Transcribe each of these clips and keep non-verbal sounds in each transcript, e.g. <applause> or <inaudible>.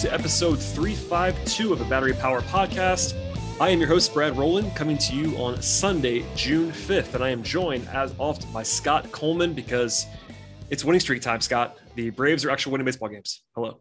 To episode 352 of the Battery Power Podcast. I am your host, Brad Rowland, coming to you on Sunday, June 5th, and I am joined, as often, by Scott Coleman because it's winning streak time, Scott. The Braves are actually winning baseball games. Hello.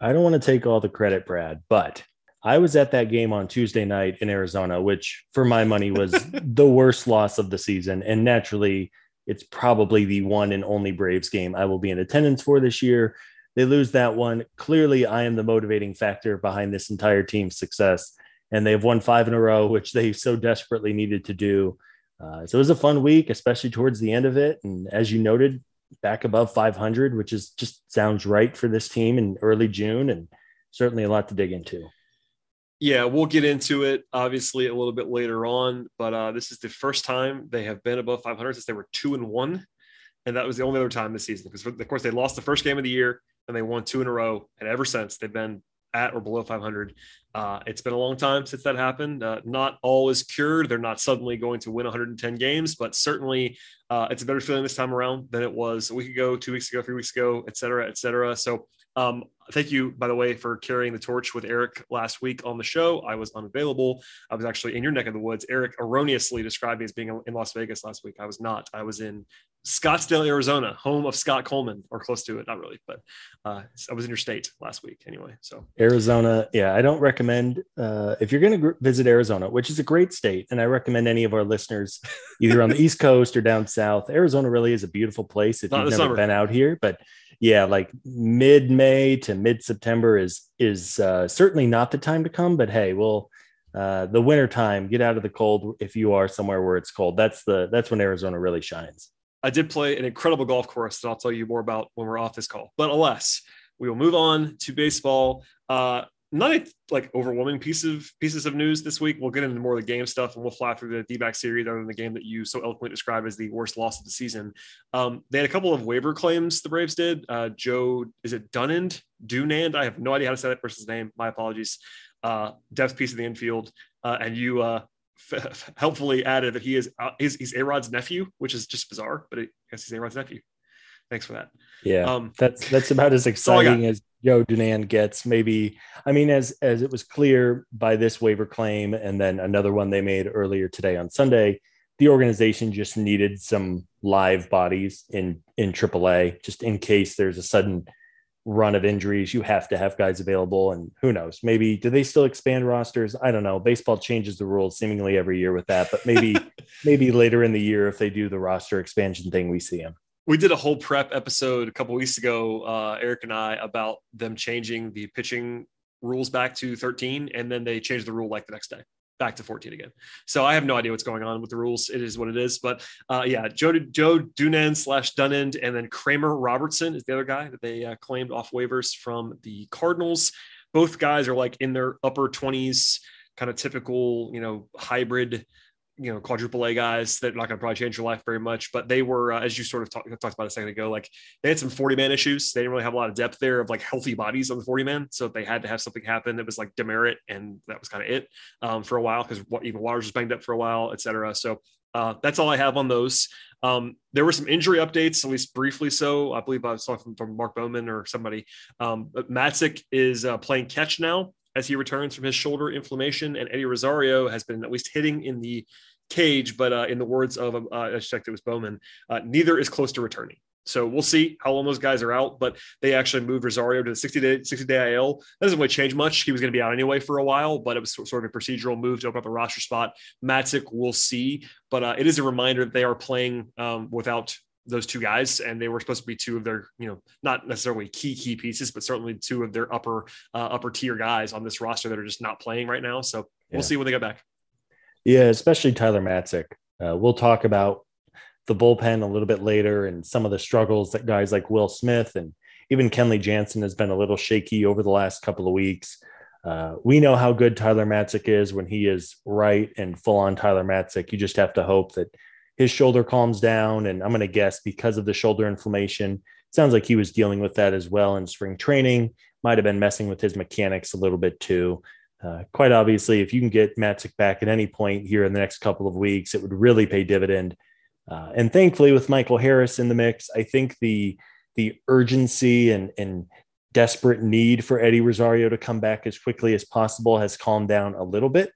I don't want to take all the credit, Brad, but I was at that game on Tuesday night in Arizona, which for my money was <laughs> the worst loss of the season. And naturally, it's probably the one and only Braves game I will be in attendance for this year they lose that one. Clearly, I am the motivating factor behind this entire team's success. And they've won five in a row, which they so desperately needed to do. Uh, so it was a fun week, especially towards the end of it. And as you noted, back above 500, which is just sounds right for this team in early June, and certainly a lot to dig into. Yeah, we'll get into it obviously a little bit later on, but uh, this is the first time they have been above 500 since they were two and one, and that was the only other time this season because of course they lost the first game of the year and they won two in a row. And ever since they've been at or below 500. Uh, it's been a long time since that happened. Uh, not all is cured. They're not suddenly going to win 110 games, but certainly uh, it's a better feeling this time around than it was a week ago, two weeks ago, three weeks ago, et cetera, et cetera. So um, thank you, by the way, for carrying the torch with Eric last week on the show. I was unavailable. I was actually in your neck of the woods. Eric erroneously described me as being in Las Vegas last week. I was not. I was in Scottsdale, Arizona, home of Scott Coleman, or close to it. Not really, but uh, I was in your state last week anyway. So Arizona, yeah, I don't recommend uh, if you're going to gr- visit Arizona, which is a great state, and I recommend any of our listeners either on the East Coast or down south. Arizona really is a beautiful place if Not you've never summer. been out here, but yeah, like mid May to mid September is is uh, certainly not the time to come. But hey, we'll uh, the winter time, get out of the cold if you are somewhere where it's cold. That's the that's when Arizona really shines. I did play an incredible golf course that I'll tell you more about when we're off this call. But alas, we will move on to baseball. Uh, not a like overwhelming piece of pieces of news this week. We'll get into more of the game stuff and we'll fly through the D-back series other than the game that you so eloquently described as the worst loss of the season. Um, they had a couple of waiver claims the Braves did. Uh, Joe, is it Dunand? Dunand? I have no idea how to say that person's name. My apologies. Uh, depth piece of the infield. Uh, and you uh, <laughs> f- helpfully added that he is uh, he's, he's A-Rod's nephew, which is just bizarre, but I guess he's A-Rod's nephew. Thanks for that. Yeah, um, that's that's about as <laughs> exciting as Joe Dunan gets. Maybe I mean, as as it was clear by this waiver claim, and then another one they made earlier today on Sunday, the organization just needed some live bodies in in AAA, just in case there's a sudden run of injuries. You have to have guys available, and who knows? Maybe do they still expand rosters? I don't know. Baseball changes the rules seemingly every year with that, but maybe <laughs> maybe later in the year if they do the roster expansion thing, we see them we did a whole prep episode a couple weeks ago, uh, Eric and I, about them changing the pitching rules back to 13, and then they changed the rule like the next day back to 14 again. So I have no idea what's going on with the rules. It is what it is. But uh, yeah, Joe Joe Dunand slash Dunand, and then Kramer Robertson is the other guy that they uh, claimed off waivers from the Cardinals. Both guys are like in their upper 20s, kind of typical, you know, hybrid you know quadruple A guys that are not going to probably change your life very much, but they were uh, as you sort of talk, talked about a second ago, like they had some 40 man issues. They didn't really have a lot of depth there of like healthy bodies on the 40 man, so they had to have something happen that was like demerit, and that was kind of it um, for a while because even Waters was banged up for a while, etc. So uh, that's all I have on those. Um, there were some injury updates, at least briefly. So I believe I saw from, from Mark Bowman or somebody. Um, but Matzek is uh, playing catch now as he returns from his shoulder inflammation. And Eddie Rosario has been at least hitting in the cage, but uh, in the words of, uh, I checked, it was Bowman, uh, neither is close to returning. So we'll see how long those guys are out. But they actually moved Rosario to the 60 day 60 day IL. That doesn't really change much. He was going to be out anyway for a while, but it was sort of a procedural move to open up a roster spot. Matzek, we'll see. But uh, it is a reminder that they are playing um, without those two guys, and they were supposed to be two of their, you know, not necessarily key key pieces, but certainly two of their upper uh, upper tier guys on this roster that are just not playing right now. So we'll see when they get back. Yeah, especially Tyler Matzek. Uh, we'll talk about the bullpen a little bit later and some of the struggles that guys like Will Smith and even Kenley Jansen has been a little shaky over the last couple of weeks. Uh, we know how good Tyler Matzek is when he is right and full on Tyler Matzek. You just have to hope that his shoulder calms down. And I'm going to guess because of the shoulder inflammation, sounds like he was dealing with that as well in spring training. Might have been messing with his mechanics a little bit too. Uh, quite obviously, if you can get Matzek back at any point here in the next couple of weeks, it would really pay dividend uh, and thankfully, with Michael Harris in the mix, I think the the urgency and and desperate need for Eddie Rosario to come back as quickly as possible has calmed down a little bit.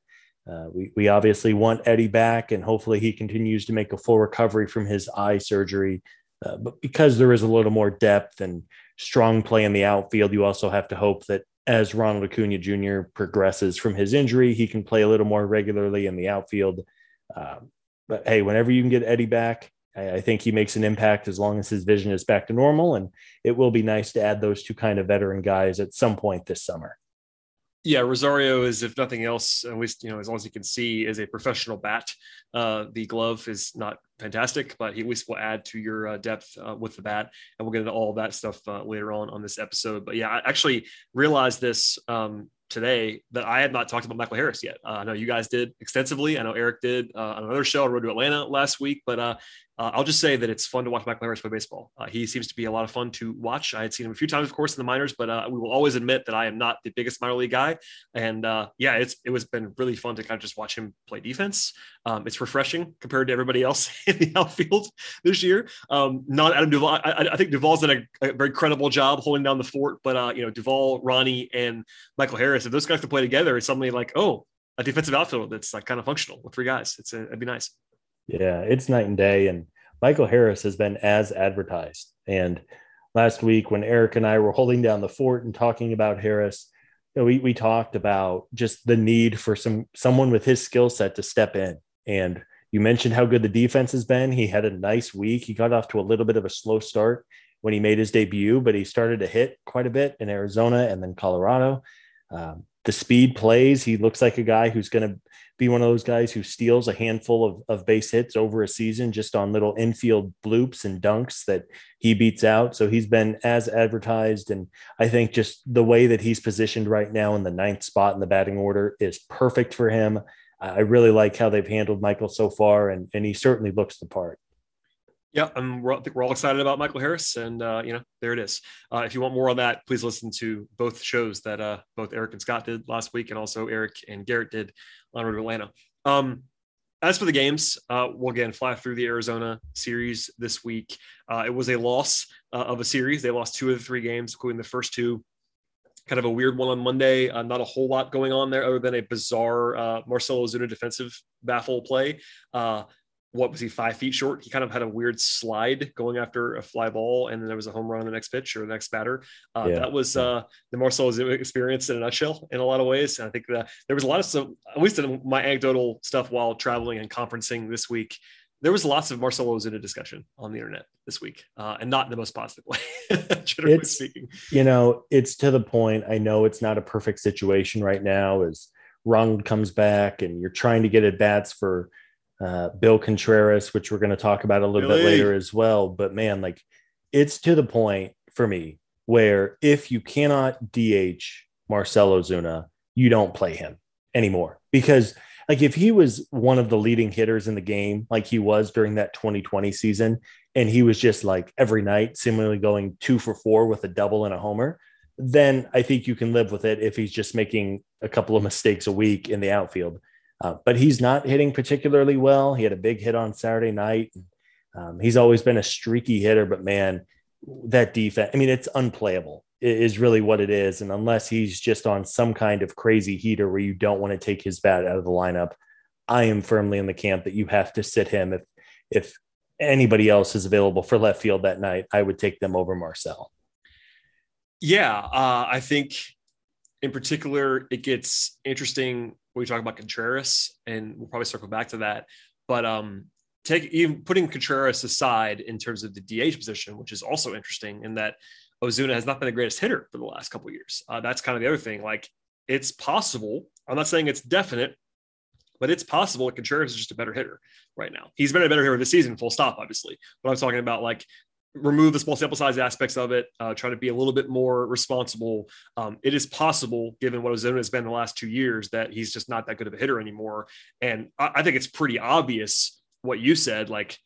Uh, we, we obviously want Eddie back, and hopefully he continues to make a full recovery from his eye surgery. Uh, but because there is a little more depth and strong play in the outfield, you also have to hope that as Ronald Acuna Jr. progresses from his injury, he can play a little more regularly in the outfield. Um, but hey, whenever you can get Eddie back, I, I think he makes an impact as long as his vision is back to normal. And it will be nice to add those two kind of veteran guys at some point this summer. Yeah, Rosario is, if nothing else, at least you know, as long as you can see, is a professional bat. Uh, the glove is not fantastic, but he at least will add to your uh, depth uh, with the bat, and we'll get into all that stuff uh, later on on this episode. But yeah, I actually realized this um, today that I had not talked about Michael Harris yet. Uh, I know you guys did extensively. I know Eric did uh, on another show, I Road to Atlanta last week, but uh, uh, I'll just say that it's fun to watch Michael Harris play baseball. Uh, he seems to be a lot of fun to watch. I had seen him a few times, of course, in the minors, but uh, we will always admit that I am not the biggest minor league guy. And uh, yeah, it's it was been really fun to kind of just watch him play defense. Um, it's refreshing compared to everybody else <laughs> in the outfield this year. Um, not Adam Duvall. I, I, think Duvall's done a, a, very credible job holding down the fort, but uh, you know Duvall, Ronnie, and Michael Harris. If those guys can play together, it's suddenly like oh, a defensive outfield that's like kind of functional with three guys. It's a, it'd be nice. Yeah, it's night and day, and Michael Harris has been as advertised. And last week, when Eric and I were holding down the fort and talking about Harris, you know, we we talked about just the need for some someone with his skill set to step in. And you mentioned how good the defense has been. He had a nice week. He got off to a little bit of a slow start when he made his debut, but he started to hit quite a bit in Arizona and then Colorado. Um, the speed plays. He looks like a guy who's going to be one of those guys who steals a handful of, of base hits over a season just on little infield bloops and dunks that he beats out. So he's been as advertised. And I think just the way that he's positioned right now in the ninth spot in the batting order is perfect for him. I really like how they've handled Michael so far, and, and he certainly looks the part. Yeah, I think we're all excited about Michael Harris, and uh, you know, there it is. Uh, if you want more on that, please listen to both shows that uh, both Eric and Scott did last week, and also Eric and Garrett did on Road Atlanta. Um, as for the games, uh, we'll again fly through the Arizona series this week. Uh, it was a loss uh, of a series. They lost two of the three games, including the first two. Kind of a weird one on Monday. Not a whole lot going on there, other than a bizarre Marcell Ozuna defensive baffle play. What was he five feet short? He kind of had a weird slide going after a fly ball, and then there was a home run on the next pitch or the next batter. Uh, yeah. That was uh, the Marcell experience in a nutshell in a lot of ways. And I think that there was a lot of some, at least in my anecdotal stuff while traveling and conferencing this week. There was lots of Marcell Ozuna discussion on the internet this week, uh, and not in the most positive way. <laughs> generally it's, speaking, you know, it's to the point. I know it's not a perfect situation right now as Ronald comes back, and you're trying to get at bats for uh, Bill Contreras, which we're going to talk about a little really? bit later as well. But man, like it's to the point for me where if you cannot DH Marcell Ozuna, you don't play him anymore because like if he was one of the leading hitters in the game, like he was during that 2020 season, and he was just like every night, seemingly going two for four with a double and a homer, then I think you can live with it if he's just making a couple of mistakes a week in the outfield. Uh, but he's not hitting particularly well. He had a big hit on Saturday night. Um, he's always been a streaky hitter, but man, that defense, I mean, it's unplayable, is really what it is. And unless he's just on some kind of crazy heater where you don't want to take his bat out of the lineup, I am firmly in the camp that you have to sit him if, if anybody else is available for left field that night, I would take them over Marcell. Yeah, uh, I think in particular it gets interesting when we talk about Contreras, and we'll probably circle back to that. But um, take even putting Contreras aside in terms of the DH position, which is also interesting in that Ozuna has not been the greatest hitter for the last couple years. Uh, that's kind of the other thing. Like it's possible. I'm not saying it's definite, but it's possible that Contreras is just a better hitter right now. He's been a better hitter this season, full stop, obviously. But I'm talking about like remove the small sample size aspects of it, uh, try to be a little bit more responsible. Um, it is possible, given what Ozuna has been the last two years, that he's just not that good of a hitter anymore. And I, I think it's pretty obvious what you said. Like,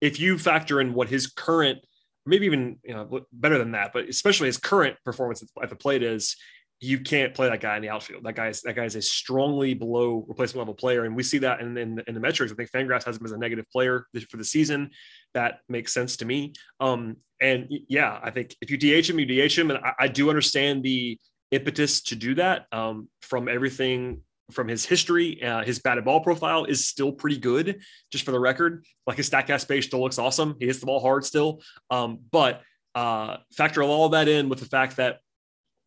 if you factor in what his current, maybe even you know better than that, but especially his current performance at the plate is, you can't play that guy in the outfield. That guy's that guy is a strongly below replacement level player, and we see that in, in, in the metrics. I think Fangraphs has him as a negative player for the season. That makes sense to me. Um, and yeah, I think if you DH him, you DH him, and I, I do understand the impetus to do that. Um, from everything from his history, uh, his batted ball profile is still pretty good. Just for the record, like his Statcast page still looks awesome. He hits the ball hard still, um, but uh, factor all that in with the fact that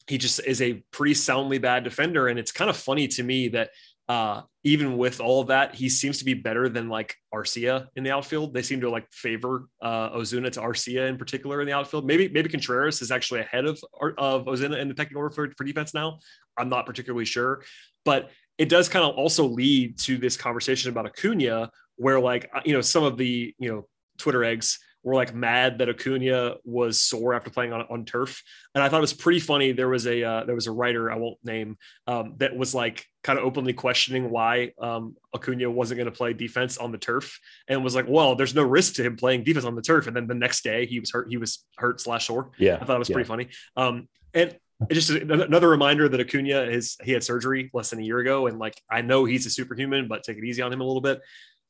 he just is a pretty soundly bad defender. And it's kind of funny to me that uh, even with all of that, he seems to be better than like Arcia in the outfield. They seem to like favor uh, Ozuna to Arcia in particular in the outfield. Maybe maybe Contreras is actually ahead of of Ozuna in the pecking order for, for defense now. I'm not particularly sure, but it does kind of also lead to this conversation about Acuna, where like you know some of the you know Twitter eggs were like mad that Acuna was sore after playing on, on turf. And I thought it was pretty funny. There was a uh, there was a writer I won't name um, that was like kind of openly questioning why um, Acuna wasn't going to play defense on the turf, and was like, "Well, there's no risk to him playing defense on the turf." And then the next day he was hurt. He was hurt slash sore. Yeah, I thought it was yeah. pretty funny. Um, and it just another reminder that Acuna is he had surgery less than a year ago, and like I know he's a superhuman, but take it easy on him a little bit.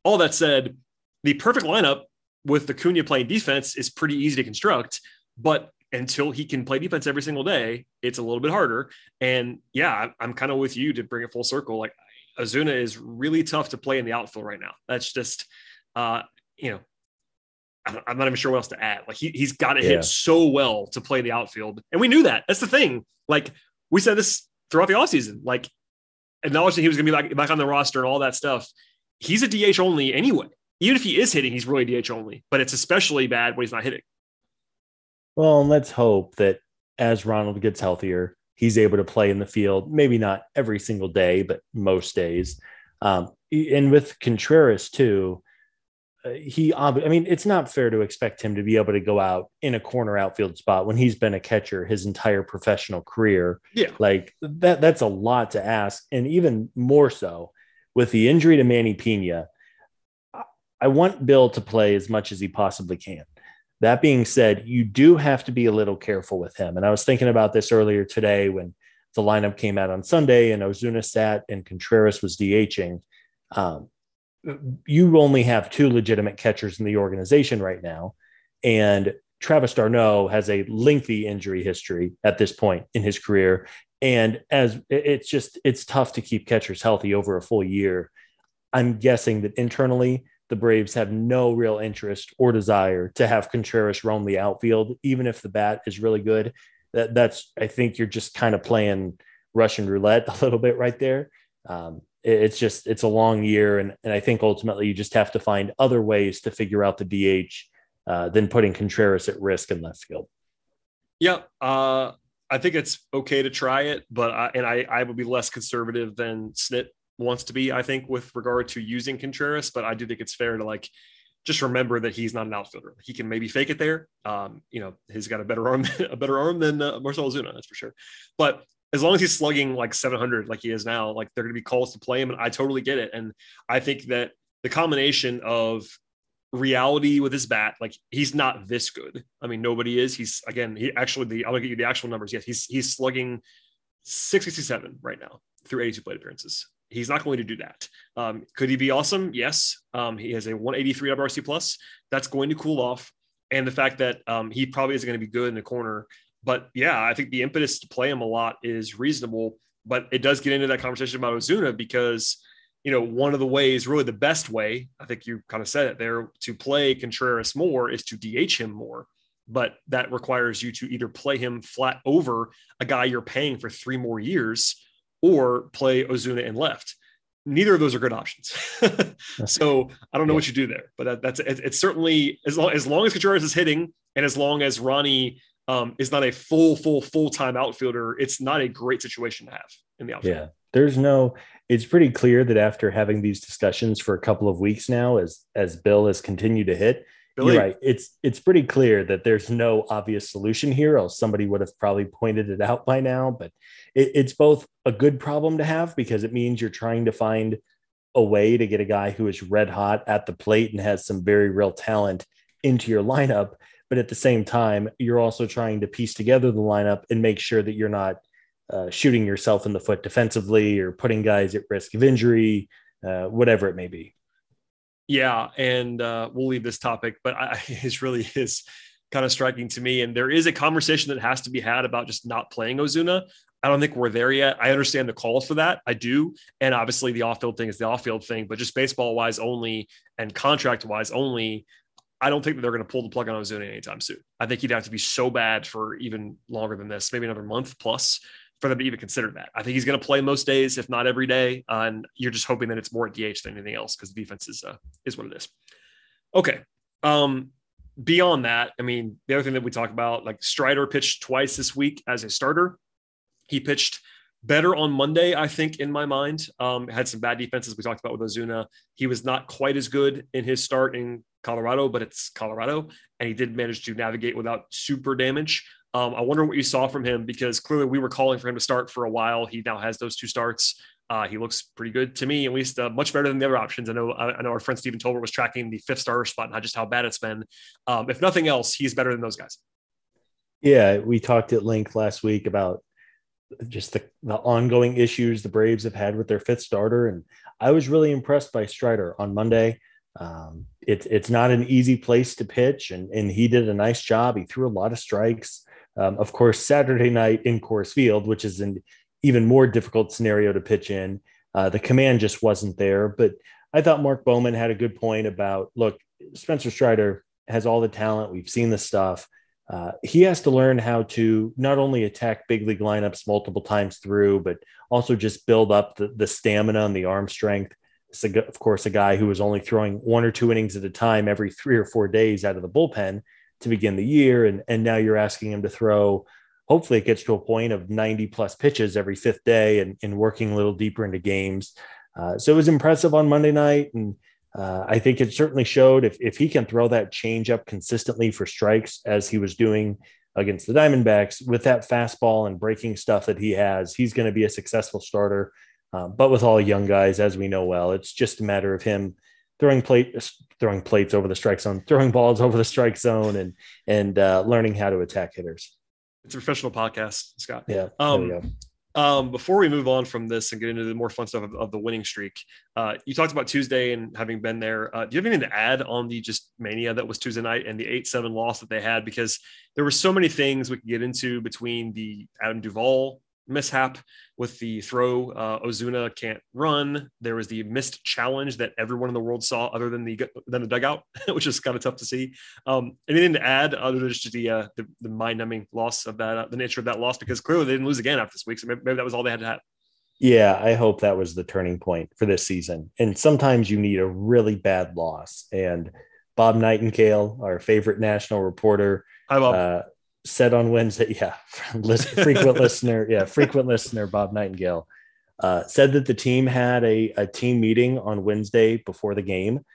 All that said, the perfect lineup with Acuna playing defense is pretty easy to construct, but until he can play defense every single day, it's a little bit harder. And yeah, I'm kind of with you to bring it full circle. Like Ozuna is really tough to play in the outfield right now. That's just, uh, you know, I'm not even sure what else to add. Like he, he's got to Yeah. hit so well to play the outfield. And we knew that. That's the thing. Like we said this throughout the offseason, like acknowledging he was going to be back, back on the roster and all that stuff. He's a DH only anyway. Even if he is hitting, he's really DH only, but it's especially bad when he's not hitting. Well, and let's hope that as Ronald gets healthier, he's able to play in the field. Maybe not every single day, but most days. Um, and with Contreras too, uh, he. I mean, it's not fair to expect him to be able to go out in a corner outfield spot when he's been a catcher his entire professional career. Yeah. like that. That's a lot to ask, and even more so with the injury to Manny Pena. I- want Bill to play as much as he possibly can. That being said, you do have to be a little careful with him. And I was thinking about this earlier today when the lineup came out on Sunday and Ozuna sat and Contreras was DHing. Um, you only have two legitimate catchers in the organization right now. And Travis d'Arnaud has a lengthy injury history at this point in his career. And as it's just, it's tough to keep catchers healthy over a full year. I'm guessing that internally, the Braves have no real interest or desire to have Contreras roam the outfield, even if the bat is really good. That that's I think you're just kind of playing Russian roulette <laughs> a little bit right there. Um, it- it's just it's a long year, and and I think ultimately you just have to find other ways to figure out the DH uh, than putting Contreras at risk in left field. Yeah, uh, I think it's okay to try it, but I, and I, I would be less conservative than Snit wants to be. I think with regard to using Contreras, but I do think it's fair to like just remember that he's not an outfielder. He can maybe fake it there. Um, you know, he's got a better arm, <laughs> a better arm than uh, Marcell Ozuna, that's for sure. But as long as he's slugging like 700 like he is now, like they're going to be calls to play him, and I totally get it. And I think that the combination of reality with his bat. Like he's not this good. I mean, nobody is. He's again, he actually the I'll get you the actual numbers. Yes, he's he's slugging 667 right now through 82 plate appearances. He's not going to do that. Um, could he be awesome? Yes. Um, he has a 183 WRC plus. That's going to cool off. And the fact that um, he probably isn't going to be good in the corner. But yeah, I think the impetus to play him a lot is reasonable. But it does get into that conversation about Ozuna because you know, one of the ways, really the best way, I think you kind of said it there, to play Contreras more is to DH him more. But that requires you to either play him flat over a guy you're paying for three more years or play Ozuna in left. Neither of those are good options. <laughs> so I don't know yeah. what you do there, but that, that's it, it's certainly as long as long as Contreras is hitting and as long as Ronnie um, is not a full, full, full time outfielder, it's not a great situation to have in the outfield. Yeah, there's no. It's pretty clear that after having these discussions for a couple of weeks now, as as Bill has continued to hit, Billy. you're right. It's it's pretty clear that there's no obvious solution here. Else somebody would have probably pointed it out by now. But it, it's both a good problem to have because it means you're trying to find a way to get a guy who is red hot at the plate and has some very real talent into your lineup but at the same time you're also trying to piece together the lineup and make sure that you're not uh, shooting yourself in the foot defensively or putting guys at risk of injury uh, whatever it may be yeah and uh, we'll leave this topic but I, <laughs> it really is kind of striking to me and there is a conversation that has to be had about just not playing ozuna I don't think we're there yet. I understand the calls for that. I do. And obviously the off-field thing is the off-field thing, but just baseball wise only and contract wise only, I don't think that they're going to pull the plug on Ozuna anytime soon. I think he'd have to be so bad for even longer than this, maybe another month plus for them to even consider that. I think he's going to play most days, if not every day. Uh, and you're just hoping that it's more DH than anything else because the defense is uh, is what it is. Okay. Um, beyond that, I mean, the other thing that we talk about, like Strider pitched twice this week as a starter. He pitched better on Monday, I think, in my mind. Um, had some bad defenses we talked about with Ozuna. He was not quite as good in his start in Colorado, but it's Colorado, and he did manage to navigate without super damage. Um, I wonder what you saw from him because clearly we were calling for him to start for a while. He now has those two starts. Uh, he looks pretty good to me, at least uh, much better than the other options. I know I, know our friend Stephen Tolbert was tracking the fifth starter spot, not just how bad it's been. Um, if nothing else, he's better than those guys. Yeah, we talked at length last week about just the, the ongoing issues the Braves have had with their fifth starter, and I was really impressed by Strider on Monday. Um, it's it's not an easy place to pitch, and and he did a nice job. He threw a lot of strikes. Um, of course, Saturday night in Coors Field, which is an even more difficult scenario to pitch in, uh, the command just wasn't there. But I thought Mark Bowman had a good point about look, Spencer Strider has all the talent. We've seen the stuff. Uh, he has to learn how to not only attack big league lineups multiple times through, but also just build up the, the stamina and the arm strength of course, a guy who was only throwing one or two innings at a time every three or four days out of the bullpen to begin the year. And, and now you're asking him to throw, hopefully, it gets to a point of 90 plus pitches every fifth day and, and working a little deeper into games. Uh, so it was impressive on Monday night. And uh, I think it certainly showed if, if he can throw that change up consistently for strikes as he was doing against the Diamondbacks with that fastball and breaking stuff that he has, he's going to be a successful starter uh, but with all young guys, as we know well, it's just a matter of him throwing plate, throwing plates over the strike zone, throwing balls over the strike zone, and and uh, learning how to attack hitters. It's a professional podcast, Scott. Yeah. Um, um, before we move on from this and get into the more fun stuff of, of the winning streak, uh, you talked about Tuesday and having been there. Uh, do you have anything to add on the just mania that was Tuesday night and the eight seven loss that they had? Because there were so many things we could get into between the Adam Duvall mishap with the throw. Uh, Ozuna can't run. There was the missed challenge that everyone in the world saw, other than the than the dugout, <laughs> which is kind of tough to see. Um, anything to add other than just the uh, the, the mind numbing loss of that, uh, the nature of that loss? Because clearly they didn't lose again after this week, so maybe, maybe that was all they had to have. Yeah, I hope that was the turning point for this season. And sometimes you need a really bad loss. And Bob Nightingale, our favorite national reporter, Hi, Bob. Said on Wednesday, <laughs> yeah, frequent <laughs> listener, yeah, frequent listener Bob Nightingale uh, said that the team had a, a team meeting on Wednesday before the game.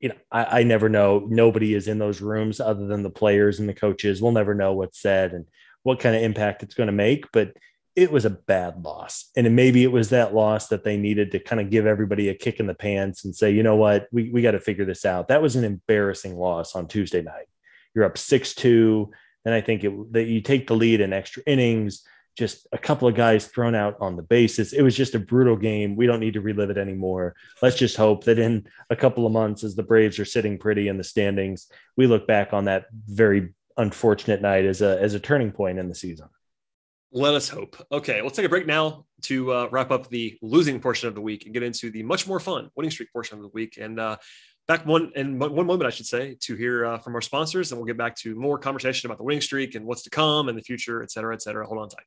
You know, I, I never know. Nobody is in those rooms other than the players and the coaches. We'll never know what's said and what kind of impact it's going to make. But it was a bad loss, and maybe it was that loss that they needed to kind of give everybody a kick in the pants and say, you know what, we we got to figure this out. That was an embarrassing loss on Tuesday night. You're up six two then I think it, that you take the lead in extra innings, just a couple of guys thrown out on the bases. It was just a brutal game. We don't need to relive it anymore. Let's just hope that in a couple of months, as the Braves are sitting pretty in the standings, we look back on that very unfortunate night as a as a turning point in the season. Let us hope. Okay, let's take a break now to uh, wrap up the losing portion of the week and get into the much more fun winning streak portion of the week. And uh, back one in one moment, I should say, to hear uh, from our sponsors, and we'll get back to more conversation about the winning streak and what's to come and the future, et cetera, et cetera. Hold on tight.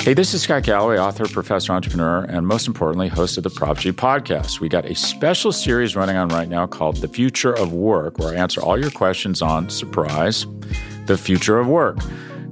Hey, this is Scott Galloway, author, professor, entrepreneur, and most importantly, host of the Prop G podcast. We got a special series running on right now called The Future of Work, where I answer all your questions on surprise, the future of work.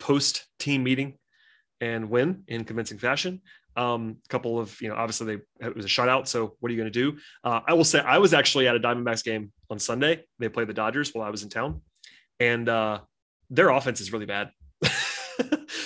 post team meeting and win in convincing fashion. Um, a couple of, you know, obviously they it was a shutout. So what are you going to do? Uh, I will say I was actually at a Diamondbacks game on Sunday. They played the Dodgers while I was in town, and uh, their offense is really bad. <laughs>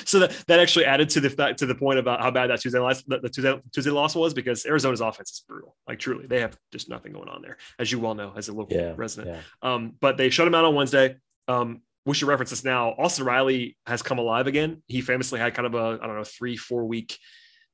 so that, that actually added to the fact to the point about how bad that Tuesday loss the, the Tuesday, Tuesday loss was because Arizona's offense is brutal. Like truly, they have just nothing going on there, as you well know as a local Yeah, resident. yeah. Um, but they shut him out on Wednesday. Um, we should reference this now. Austin Riley has come alive again. He famously had kind of a I don't know three four week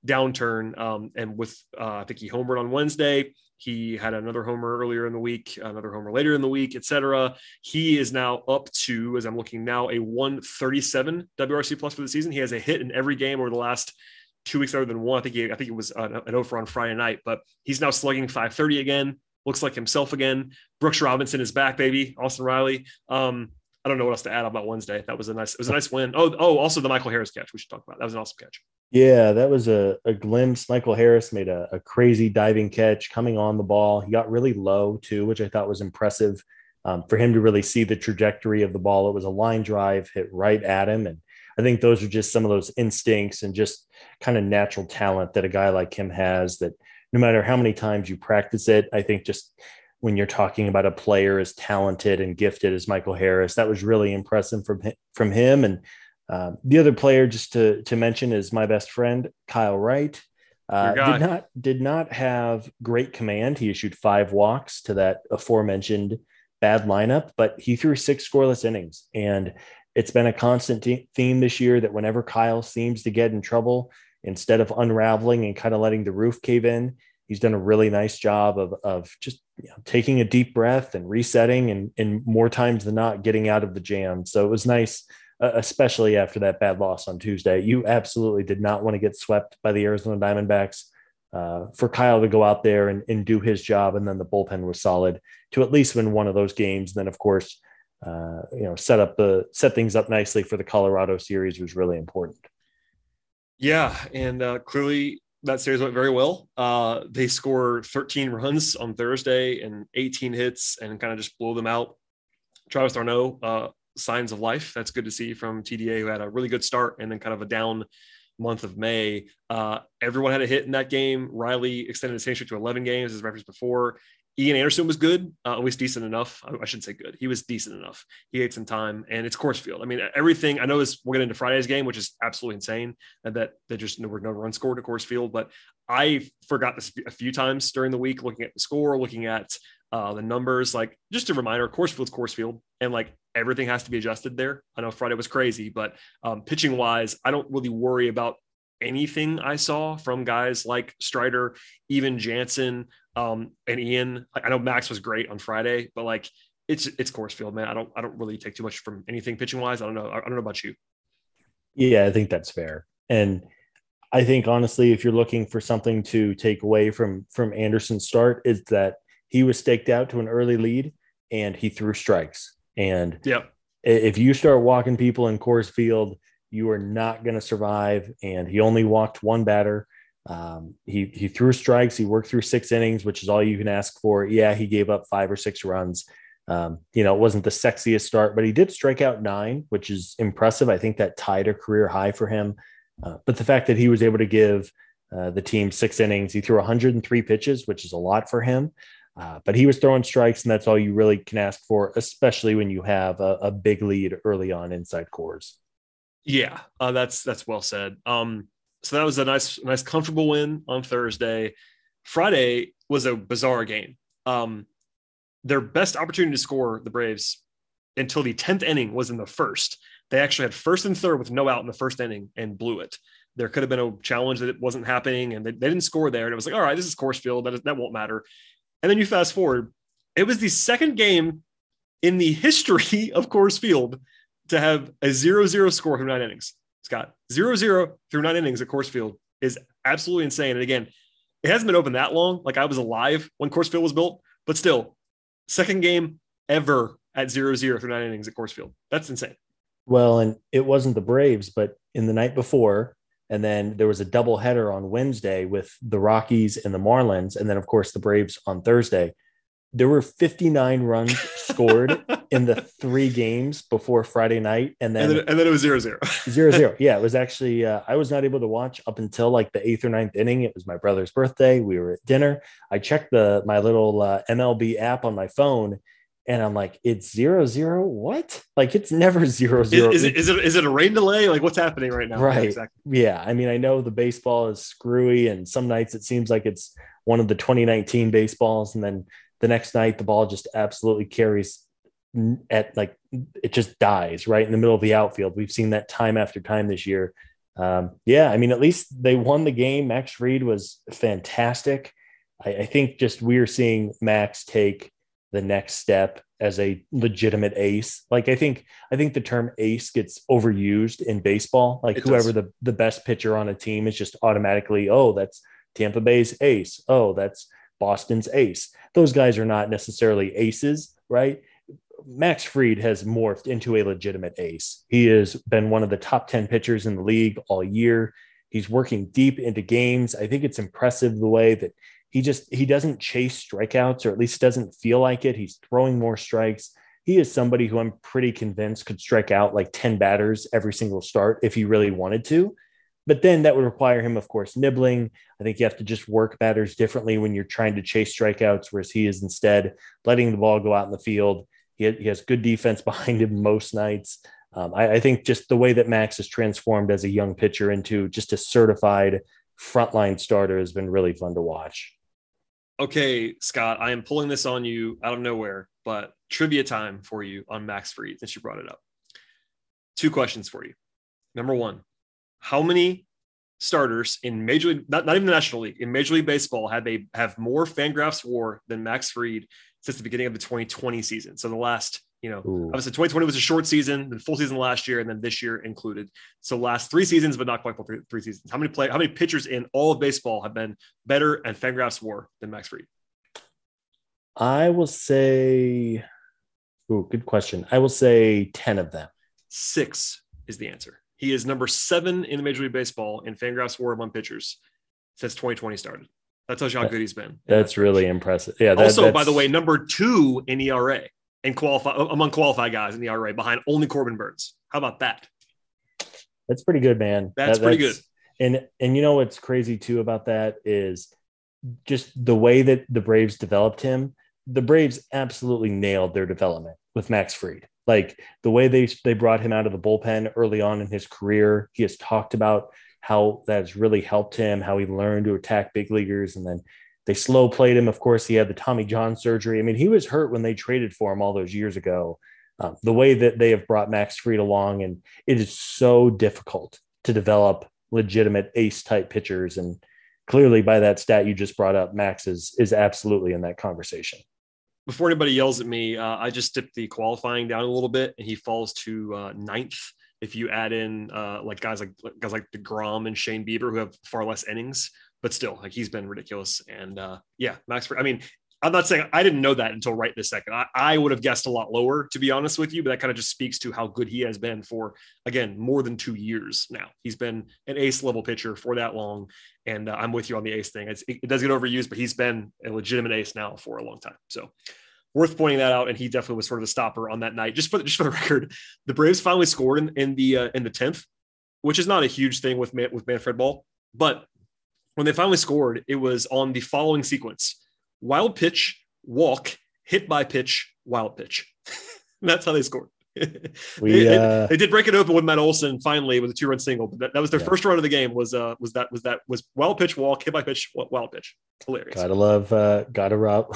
downturn, um, and with uh, I think he homered on Wednesday. He had another homer earlier in the week, another homer later in the week, etc. He is now up to, as I'm looking now, a 137 WRC plus for the season. He has a hit in every game over the last two weeks other than one. I think he, I think it was an, an over on Friday night, but he's now slugging 530 again. Looks like himself again. Brooks Robinson is back, baby. Austin Riley. Um, I don't know what else to add about Wednesday. That was a nice, it was a nice win. Oh, oh, also the Michael Harris catch we should talk about. That was an awesome catch. Yeah, that was a, a glimpse. Michael Harris made a, a crazy diving catch coming on the ball. He got really low too, which I thought was impressive um, for him to really see the trajectory of the ball. It was a line drive hit right at him. And I think those are just some of those instincts and just kind of natural talent that a guy like him has that no matter how many times you practice it, I think just when you're talking about a player as talented and gifted as Michael Harris, that was really impressive from from him. And uh, the other player, just to to mention, is my best friend Kyle Wright. Uh, did not did not have great command. He issued five walks to that aforementioned bad lineup, but he threw six scoreless innings, and it's been a constant theme this year that whenever Kyle seems to get in trouble, instead of unraveling and kind of letting the roof cave in, he's done a really nice job of of just you know, taking a deep breath and resetting, and and more times than not getting out of the jam. So it was nice uh, especially after that bad loss on Tuesday. You absolutely did not want to get swept by the Arizona Diamondbacks. Uh, for Kyle to go out there and, and do his job, and then the bullpen was solid to at least win one of those games. Then, of course, uh, you know, set up the set things up nicely for the Colorado series was really important. Yeah, and uh, clearly that series went very well. Uh, they score 13 runs on Thursday and 18 hits, and kind of just blow them out. Travis d'Arnaud, uh, signs of life. That's good to see from TDA, who had a really good start and then kind of a down month of May. Uh, everyone had a hit in that game. Riley extended his streak to 11 games, as referenced before. Ian Anderson was good, uh, at least decent enough. I, I shouldn't say good. He was decent enough. He ate some time, and it's Coors Field. I mean, everything I know is we'll get into Friday's game, which is absolutely insane, and that there just were no runs scored at Coors Field. But I forgot this a few times during the week, looking at the score, looking at uh, the numbers. Like just a reminder, Coors Field's Coors Field, and like everything has to be adjusted there. I know Friday was crazy, but um, pitching wise, I don't really worry about anything I saw from guys like Strider, even Jansen, um, and Ian. I know Max was great on Friday, but like it's it's Coors Field, man. I don't I don't really take too much from anything pitching wise. I don't know. I don't know about you. Yeah, I think that's fair. And I think honestly, if you're looking for something to take away from from Anderson's start, is that he was staked out to an early lead and he threw strikes. And Yep. if you start walking people in Coors Field, you are not going to survive. And he only walked one batter. Um, he he threw strikes. He worked through six innings, which is all you can ask for. Yeah, he gave up five or six runs. Um, you know, it wasn't the sexiest start, but he did strike out nine, which is impressive. I think that tied a career high for him. Uh, but the fact that he was able to give uh, the team six innings, he threw 103 pitches, which is a lot for him. Uh, but he was throwing strikes, and that's all you really can ask for, especially when you have a, a big lead early on inside Coors. Yeah, uh, that's that's well said. Um, so that was a nice, nice, comfortable win on Thursday. Friday was a bizarre game. Um, their best opportunity to score the Braves until the tenth inning was in the first. They actually had first and third with no out in the first inning and blew it. There could have been a challenge that it wasn't happening, and they, they didn't score there. And it was like, all right, this is Coors Field. That, is, that won't matter. And then you fast forward. It was the second game in the history <laughs> of Coors Field to have a zero-zero score through nine innings. Scott, zero-zero through nine innings at Coors Field is absolutely insane. And again, it hasn't been open that long. Like I was alive when Coors Field was built, but still, second game ever at zero-zero through nine innings at Coors Field. That's insane. Well, and it wasn't the Braves, but in the night before, and then there was a double header on Wednesday with the Rockies and the Marlins. And then, of course, the Braves on Thursday. There were 59 runs scored <laughs> in the three games before Friday night. And then, and then, and then it was zero zero. zero <laughs> zero. Yeah, it was actually, uh, I was not able to watch up until like the eighth or ninth inning. It was my brother's birthday. We were at dinner. I checked the my little uh, MLB app on my phone and I'm like, it's zero zero. What? Like it's never zero zero. Is, is, it, is it is it a rain delay? Like what's happening right now? Right. Exactly. Yeah. I mean, I know the baseball is screwy, and some nights it seems like it's one of the 2019 baseballs, and then the next night the ball just absolutely carries at like it just dies right in the middle of the outfield. We've seen that time after time this year. Um, yeah, I mean, at least they won the game. Max Fried was fantastic. I, I think just we're seeing Max take the next step as a legitimate ace. Like I think I think the term ace gets overused in baseball. Like it whoever does. the, the best pitcher on a team is just automatically, oh, that's Tampa Bay's ace. Oh, that's Boston's ace. Those guys are not necessarily aces, right? Max Fried has morphed into a legitimate ace. He has been one of the top 10 pitchers in the league all year. He's working deep into games. I think it's impressive the way that he just he doesn't chase strikeouts or at least doesn't feel like it he's throwing more strikes he is somebody who i'm pretty convinced could strike out like 10 batters every single start if he really wanted to but then that would require him of course nibbling i think you have to just work batters differently when you're trying to chase strikeouts whereas he is instead letting the ball go out in the field he, he has good defense <laughs> behind him most nights um, I, I think just the way that max has transformed as a young pitcher into just a certified frontline starter has been really fun to watch okay, Scott, I am pulling this on you out of nowhere, but trivia time for you on Max Fried since you brought it up. Two questions for you. Number one, how many starters in Major League, not, not even the National League, in Major League Baseball have they have more Fangraphs WAR than Max Fried since the beginning of the 2020 season? So the last you know, Ooh. obviously 2020 was a short season, the full season last year, and then this year included. So last three seasons, but not quite full three, three seasons. How many play? How many pitchers in all of baseball have been better and Fangraphs WAR than Max Fried? I will say, ooh, good question. I will say 10 of them. Six is the answer. He is number seven in the Major League Baseball in Fangraphs WAR among pitchers since 2020 started. That tells you how good he's been. That's really impressive. Yeah. That, also, by the way, number two in ERA and qualify among qualified guys in the ERA behind only Corbin Burnes. How about that? That's pretty good, man. That's that, pretty that's, good. And and you know what's crazy too about that is just the way that the Braves developed him. The Braves absolutely nailed their development with Max Fried. Like the way they they brought him out of the bullpen early on in his career, he has talked about how that's really helped him, how he learned to attack big leaguers, and then they slow played him. Of course, he had the Tommy John surgery. I mean, he was hurt when they traded for him all those years ago. Um, the way that they have brought Max Fried along, and it is so difficult to develop legitimate ace type pitchers. And clearly, by that stat you just brought up, Max is is absolutely in that conversation. Before anybody yells at me, uh, I just dipped the qualifying down a little bit, and he falls to uh, ninth. If you add in uh, like guys like guys like Degrom and Shane Bieber, who have far less innings, but still, like he's been ridiculous. And uh, yeah, Max. I mean, I'm not saying I didn't know that until right this second. I, I would have guessed a lot lower, to be honest with you, but that kind of just speaks to how good he has been for, again, more than two years now. He's been an ace level pitcher for that long. And uh, I'm with you on the ace thing. It, it, does get overused, but he's been a legitimate ace now for a long time. So worth pointing that out. And he definitely was sort of the stopper on that night. Just for, just for the <laughs> record, the Braves finally scored in, in the uh, in the 10th, which is not a huge thing with, Man, with Manfred Ball, but when they finally scored, it was on the following sequence wild pitch, walk, hit by pitch, wild pitch. <laughs> that's how they scored. <laughs> We, they, uh, they did break it open with Matt Olson finally with a two-run single. But that, that was their Yeah. first run of the game. Was uh was that was that was wild pitch walk hit by pitch wild pitch hilarious. Gotta love, uh, gotta Rob,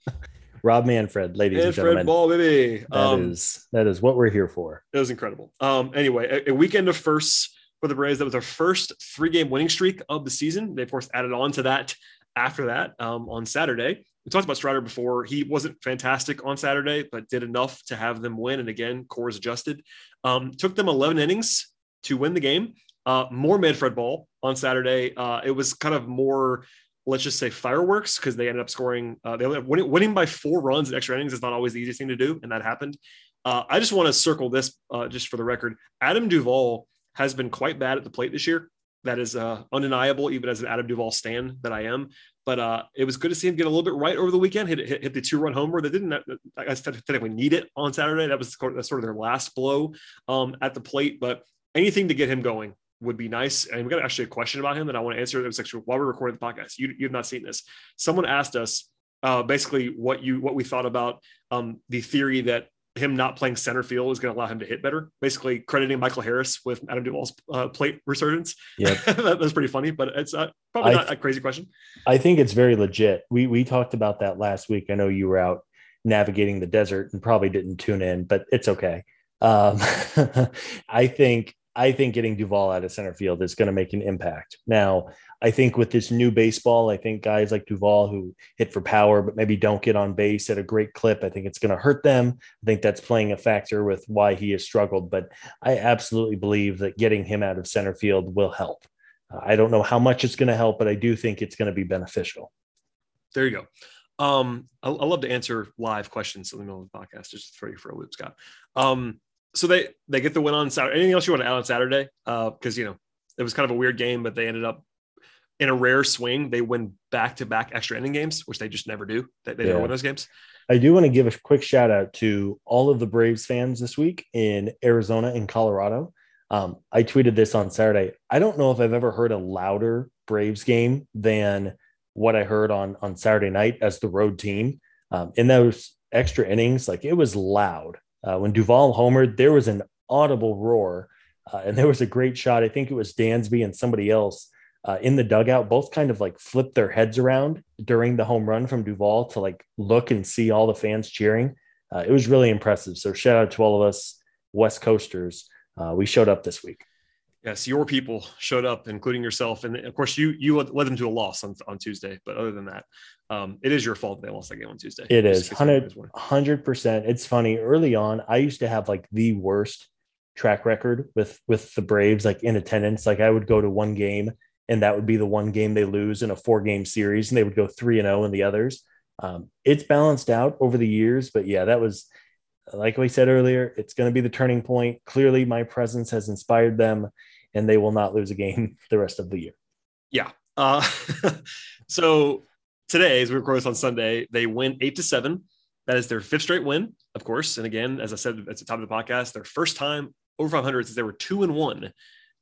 <laughs> Rob Manfred, ladies and And gentlemen. Ball, baby. That Um, is that is what we're here for. It was incredible. Um, anyway, a, a weekend of firsts for the Braves. That was their first three-game winning streak of the season. They of course added on to that after that um, on Saturday. We talked about Strider before. He wasn't fantastic on Saturday, but did enough to have them win. And again, Coors adjusted. Um, took them 11 innings to win the game. Uh, more Manfred ball on Saturday. Uh, it was kind of more, let's just say, fireworks because they ended up scoring. Uh, they ended up winning, winning by four runs in extra innings is not always the easiest thing to do, and that happened. Uh, I just want to circle this uh, just for the record. Adam Duvall has been quite bad at the plate this year. That is uh, undeniable, even as an Adam Duvall stan that I am. But uh, it was good to see him get a little bit right over the weekend. Hit hit, hit the two run homer. that didn't, I technically need it on Saturday. That was sort of that's sort of their last blow um, at the plate. But anything to get him going would be nice. And we got actually a question about him that I want to answer. It was actually while we're recording the podcast. You you've not seen this. Someone asked us uh, basically what you what we thought about um, the theory that him not playing center field is going to allow him to hit better. Basically, crediting Michael Harris with Adam Duvall's uh, plate resurgence. Yep. <laughs> that, that's pretty funny, but it's uh, probably I- not a crazy question. I think it's very legit. We we talked about that last week. I know you were out navigating the desert and probably didn't tune in, but it's okay. Um, <laughs> I think I think getting Duvall out of center field is going to make an impact. Now, I think with this new baseball, I think guys like Duvall who hit for power but maybe don't get on base at a great clip, I think it's going to hurt them. I think that's playing a factor with why he has struggled. But I absolutely believe that getting him out of center field will help. I don't know how much it's going to help, but I do think it's going to be beneficial. There you go. Um, I, I love to answer live questions in the middle of the podcast, just throw you for a loop, Scott. Um, so they they get the win on Saturday. Anything else you want to add on Saturday? Because you know it was kind of a weird game, but they ended up in a rare swing. They win back to back extra inning games, which they just never do. They, they never win those games. I do want to give a quick shout out to all of the Braves fans this week in Arizona and Colorado. Um, I tweeted this on Saturday. I don't know if I've ever heard a louder Braves game than what I heard on on Saturday night as the road team. Um, in those extra innings, like it was loud. Uh, when Duvall homered, there was an audible roar, uh, and <laughs> there was a great shot. I think it was Dansby and somebody else uh, in the dugout. Both kind of like flipped their heads around during the home run from Duvall to like look and see all the fans cheering. Uh, it was really impressive. So shout out to all of us West Coasters. Uh, we showed up this week. Yes, your people showed up, including yourself, and of course you you led them to a loss on, on Tuesday. But other than that, um, it is your fault that they lost that game on Tuesday. It is in case hundred anyone was wondering. hundred percent. It's funny. Early on, I used to have like the worst track record with with the Braves, like in attendance. Like I would go to one game, and that would be the one game they lose in a four game series, and they would go three and zero in the others. Um, it's balanced out over the years, but yeah, that was like we said earlier. It's going to be the turning point. Clearly, my presence has inspired them, and they will not lose a game <laughs> the rest of the year. Yeah. Uh, <laughs> so today, as we record this on Sunday, they win eight to seven. That is their fifth straight win, of course. And again, as I said at the top of the podcast, their first time over 500 since they were two and one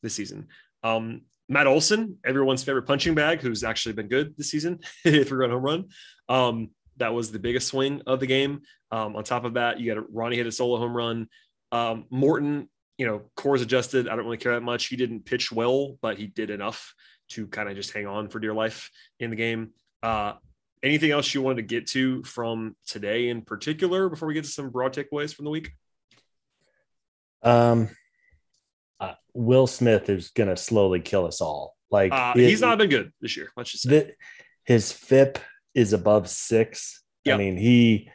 this season. Um, Matt Olson, everyone's favorite punching bag, who's actually been good this season, a three run home run. Um, that was the biggest swing of the game. Um, on top of that, you got Ronnie hit a solo home run. Um, Morton, you know, Coors adjusted. I don't really care that much. He didn't pitch well, but he did enough to kind of just hang on for dear life in the game. Uh, anything else you wanted to get to from today in particular before we get to some broad takeaways from the week? Um, uh, Will Smith is going to slowly kill us all. Like Uh, it- he's not been good this year. Let's just say. the, his FIP is above six. I mean, he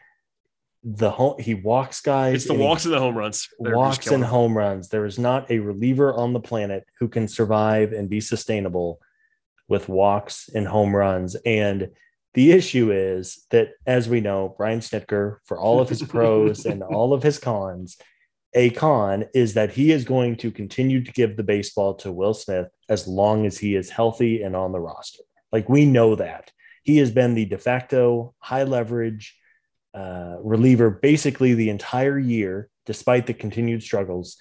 the home he walks guys. it's the and walks and the home runs. walks and him. home runs. There is not a reliever on the planet who can survive and be sustainable with walks and home runs. And the issue is that, as we know, Brian Snitker, for all of his pros <laughs> and all of his cons, a con is that he is going to continue to give the baseball to Will Smith as long as he is healthy and on the roster. Like we know that he has been the de facto high leverage uh, reliever basically the entire year, despite the continued struggles.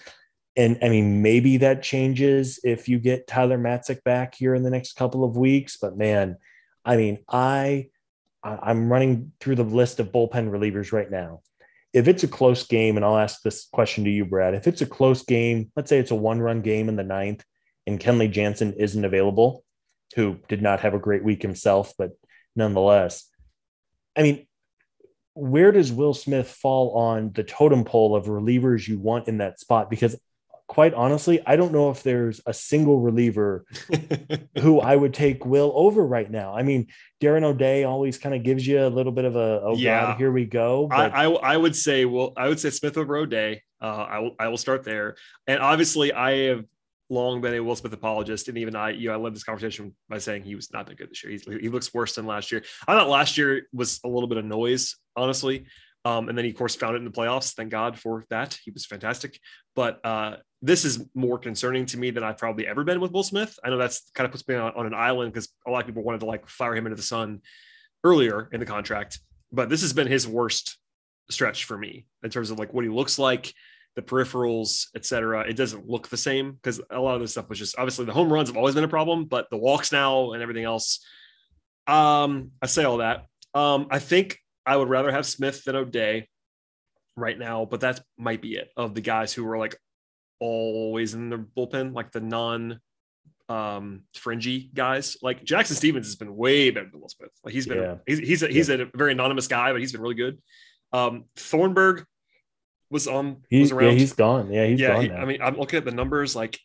And I mean, maybe that changes if you get Tyler Matzek back here in the next couple of weeks. But man, I mean, I I'm running through the list of bullpen relievers right now. if it's a close game, and I'll ask this question to you, Brad. If it's a close game, let's say it's a one-run game in the ninth, and Kenley Jansen isn't available, who did not have a great week himself, but nonetheless, I mean, where does Will Smith fall on the totem pole of relievers you want in that spot? Because quite honestly, I don't know if there's a single reliever <laughs> who I would take Will over right now. I mean, Darren O'Day always kind of gives you a little bit of a oh yeah. god, here we go. But... I, I, I would say well, I would say Smith over O'Day. Uh, I will I will start there, and obviously I have long been a Will Smith apologist, and even I, you know, I led this conversation by saying he was not that good this year. He's, he looks worse than last year. I thought last year was a little bit of noise, honestly. Um, and then he, of course, found it in the playoffs. Thank God for that. He was fantastic. But uh, this is more concerning to me than I've probably ever been with Will Smith. I know that's kind of puts me on, on an island because a lot of people wanted to like fire him into the sun earlier in the contract. But this has been his worst stretch for me in terms of like what he looks like, the peripherals, etc. It doesn't look the same because a lot of this stuff was just obviously the home runs have always been a problem, but the walks now and everything else. Um, I say all that. Um, I think I would rather have Smith than O'Day right now, but that might be it of the guys who were like always in the bullpen, like the non um fringy guys. Like Jackson Stephens has been way better than Will Smith. Like he's been yeah. he's he's a, he's yeah. a very anonymous guy, but he's been really good. Um Thornburg was on he's, was around. Yeah, he's gone. Yeah, he's yeah, gone. He, I mean, I'm looking at the numbers. Like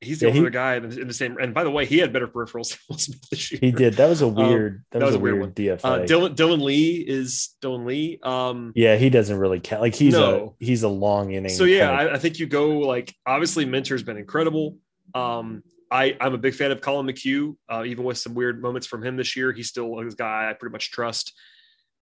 he's the yeah, only he, guy in the same. And by the way, he had better peripherals <laughs> this year. He did. That was a um, weird. Um, that, that, was, a weird, weird DFA. Uh, Dylan Dylan Lee is Dylan Lee. Um, yeah, he doesn't really count. Like he's no. a he's a long inning. So yeah. I, I, think you go like obviously Minter's been incredible. Um, I I'm a big fan of Collin McHugh. Uh, even with some weird moments from him this year, he's still a guy I pretty much trust.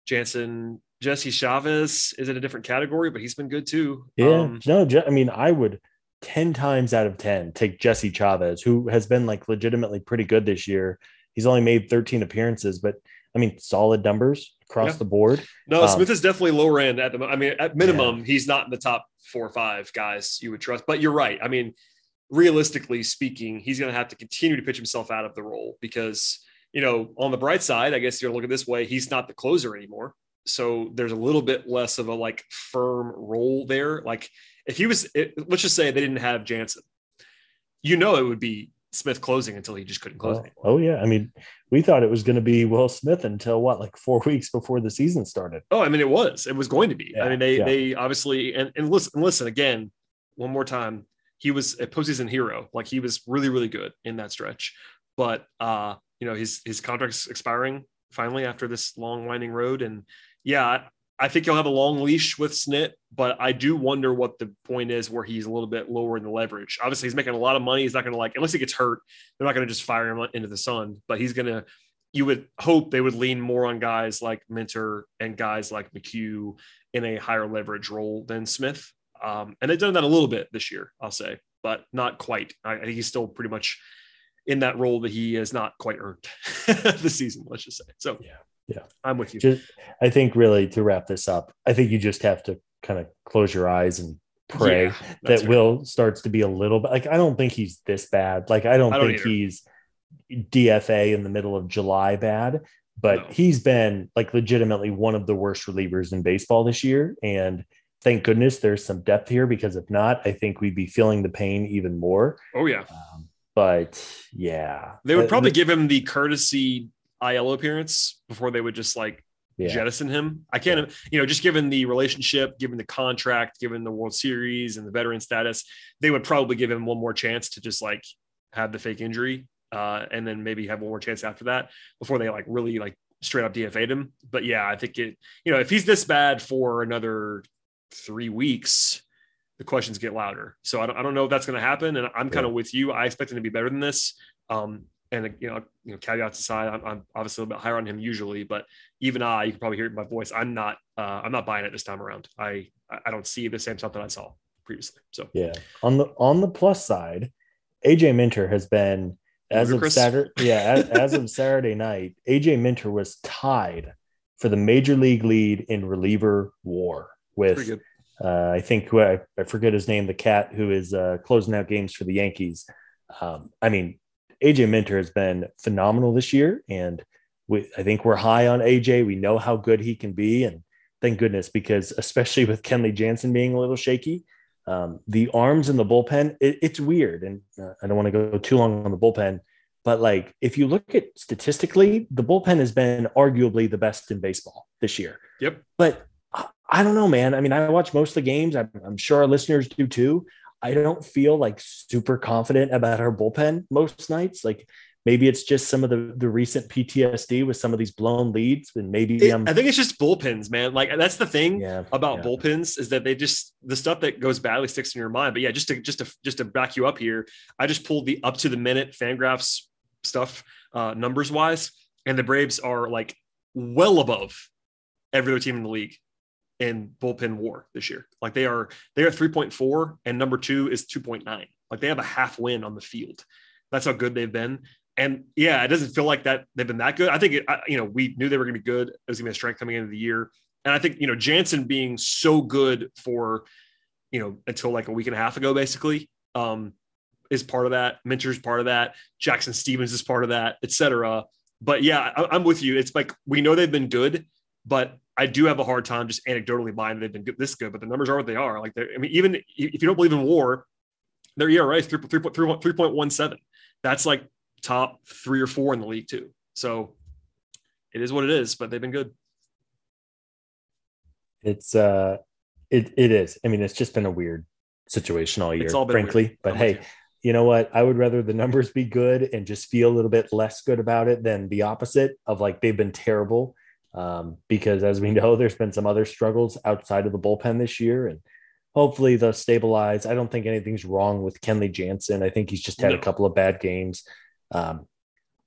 Jansen Jesse Chavez is in a different category, but he's been good too. Yeah, um, no, I mean, I would 10 times out of 10 take Jesse Chavez, who has been like legitimately pretty good this year. He's only made 13 appearances, but I mean, solid numbers across yeah. the board. No, um, Smith is definitely lower end at the I mean, at minimum, yeah. he's not in the top four or five guys you would trust, but you're right. I mean, realistically speaking, he's going to have to continue to pitch himself out of the role because, you know, on the bright side, I guess you're looking at this way, he's not the closer anymore. So there's a little bit less of a like firm role there. Like if he was, it, let's just say they didn't have Jansen, you know, it would be Smith closing until he just couldn't close. Oh, oh yeah. I mean, we thought it was going to be Will Smith until what, like four <laughs> weeks before the season started. Oh, I mean, it was, it was going to be. Yeah, I mean, they, yeah. they obviously, and, and listen, and listen again, one more time. He was a postseason hero. Like he was really, really good in that stretch. But, uh, you know, his, his contract's expiring finally after this long winding road. And yeah, I think he'll have a long leash with Snit, but I do wonder what the point is where he's a little bit lower in the leverage. Obviously, he's making a lot of money. He's not going to like, unless he gets hurt, they're not going to just fire him into the sun, but he's going to, you would hope they would lean more on guys like Minter and guys like McHugh in a higher leverage role than Smith. Um, and they've done that a little bit this year, I'll say, but not quite. I, I think he's still pretty much in that role that he has not quite earned <laughs> this season, let's just say. So, yeah. Yeah, I'm with you. Just, I think really to wrap this up, I think you just have to kind of close your eyes and pray yeah, that right. Will starts to be a little bit like I don't think he's this bad. Like I don't, I don't think either. he's DFA in the middle of July bad, but no. he's been like legitimately one of the worst relievers in baseball this year. And thank goodness there's some depth here because if not, I think we'd be feeling the pain even more. Oh yeah. Um, but yeah, they would probably give him the courtesy IL appearance before they would just like yeah. jettison him. I can't, yeah. you know, just given the relationship, given the contract, given the World Series and the veteran status, they would probably give him one more chance to just like have the fake injury, uh, and then maybe have one more chance after that before they like really like straight up DFA'd him. But yeah, I think it, you know, if he's this bad for another three weeks, the questions get louder. So I don't, I don't know if that's going to happen. And I'm kind of with you. I expect him to be better than this. Um, and you know, you know, caveats aside, I'm, I'm, obviously a little bit higher on him usually, but even I, you can probably hear my voice. I'm not, uh, I'm not buying it this time around. I, I don't see the same stuff that I saw previously. So yeah, on the on the plus side, AJ Minter has been as of Saturday, <laughs> yeah, as, as of Saturday night, AJ Minter was tied for the major league lead in reliever war with. Uh, I think I, I forget his name, the cat who is uh, closing out games for the Yankees. Um, I mean, AJ Minter has been phenomenal this year, and we, I think we're high on AJ. We know how good he can be, and thank goodness, because especially with Kenley Jansen being a little shaky, um, the arms in the bullpen, it, it's weird. And uh, I don't want to go too long on the bullpen, but like if you look at statistically, the bullpen has been arguably the best in baseball this year. Yep. But I don't know, man. I mean, I watch most of the games. I'm, I'm sure our listeners do too. I don't feel like super confident about our bullpen most nights. Like maybe it's just some of the the recent PTSD with some of these blown leads, and maybe it, I think it's just bullpens, man. Like that's the thing yeah, about yeah. bullpens is that they just the stuff that goes badly sticks in your mind. But yeah, just to just to just to back you up here, I just pulled the up to the minute Fangraphs stuff uh, numbers wise, and the Braves are like well above every other team in the league in bullpen war this year. Like they are they are 3.4 and number 2 is 2.9. Like they have a half win on the field. That's how good they've been. And yeah, it doesn't feel like that they've been that good. I think it, I, you know, we knew they were going to be good. It was going to be a strength coming into the year. And I think, you know, Jansen being so good for, you know, until like a week and a half ago, basically, um, is part of that. Minter's part of that. Jackson Stephens is part of that, et cetera. But yeah, I, I'm with you. It's like we know they've been good, but I do have a hard time just anecdotally buying they've been good, this good, but the numbers are what they are. Like, I mean, even if you don't believe in war, their ERA is 3.17. That's like top three or four in the league, too. So it is what it is, but they've been good. It's, uh, it, it is. I mean, it's just been a weird situation all year, all frankly. Weird. But I'm hey, you. you know what? I would rather the numbers be good and just feel a little bit less good about it than the opposite of like they've been terrible um, because as we <laughs> know, there's been some other struggles outside of the bullpen this year, and hopefully they'll stabilize. I don't think anything's wrong with Kenley Jansen. I think he's just had no. a couple of bad games. Um,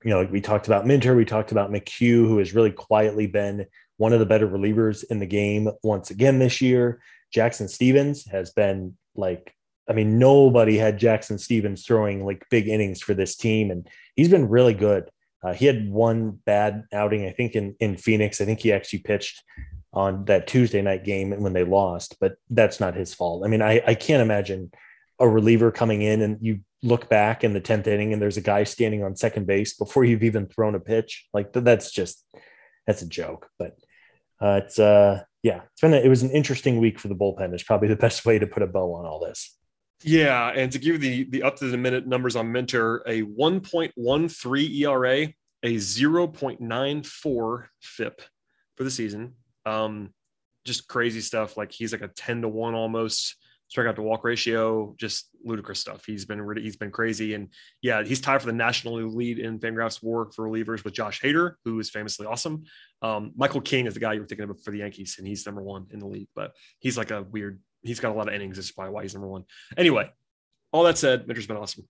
you know, we talked about Minter, we talked about McHugh, who has really quietly been one of the better relievers in the game once again this year. Jackson Stephens has been like, I mean, nobody had Jackson Stephens throwing like big innings for this team, and he's been really good. Uh, he had one bad outing, I think, in, in Phoenix. I think he actually pitched on that Tuesday night game when they lost, but that's not his fault. I mean, I, I can't imagine a reliever coming in and you look back in the 10th inning and there's a guy standing on second base before you've even thrown a pitch. Like that's just, that's a joke. But uh, it's, uh, yeah, it's been, a, it was an interesting week for the bullpen. It's probably the best way to put a bow on all this. Yeah, and to give you the the up to the minute numbers on Minter, a 1.13 ERA, a 0.94 FIP for the season. Um, just crazy stuff. Like he's like a 10 to 1 almost strikeout to walk ratio, just ludicrous stuff. He's been really, he's been crazy. And yeah, he's tied for the national lead in Fangraphs war for relievers with Josh Hader, who is famously awesome. Um, Michael King is the guy you were thinking of for the Yankees, and he's number one in the league, but he's like a weird he's got a lot of innings. That's probably why he's number one. Anyway, all that said, Minter's been awesome.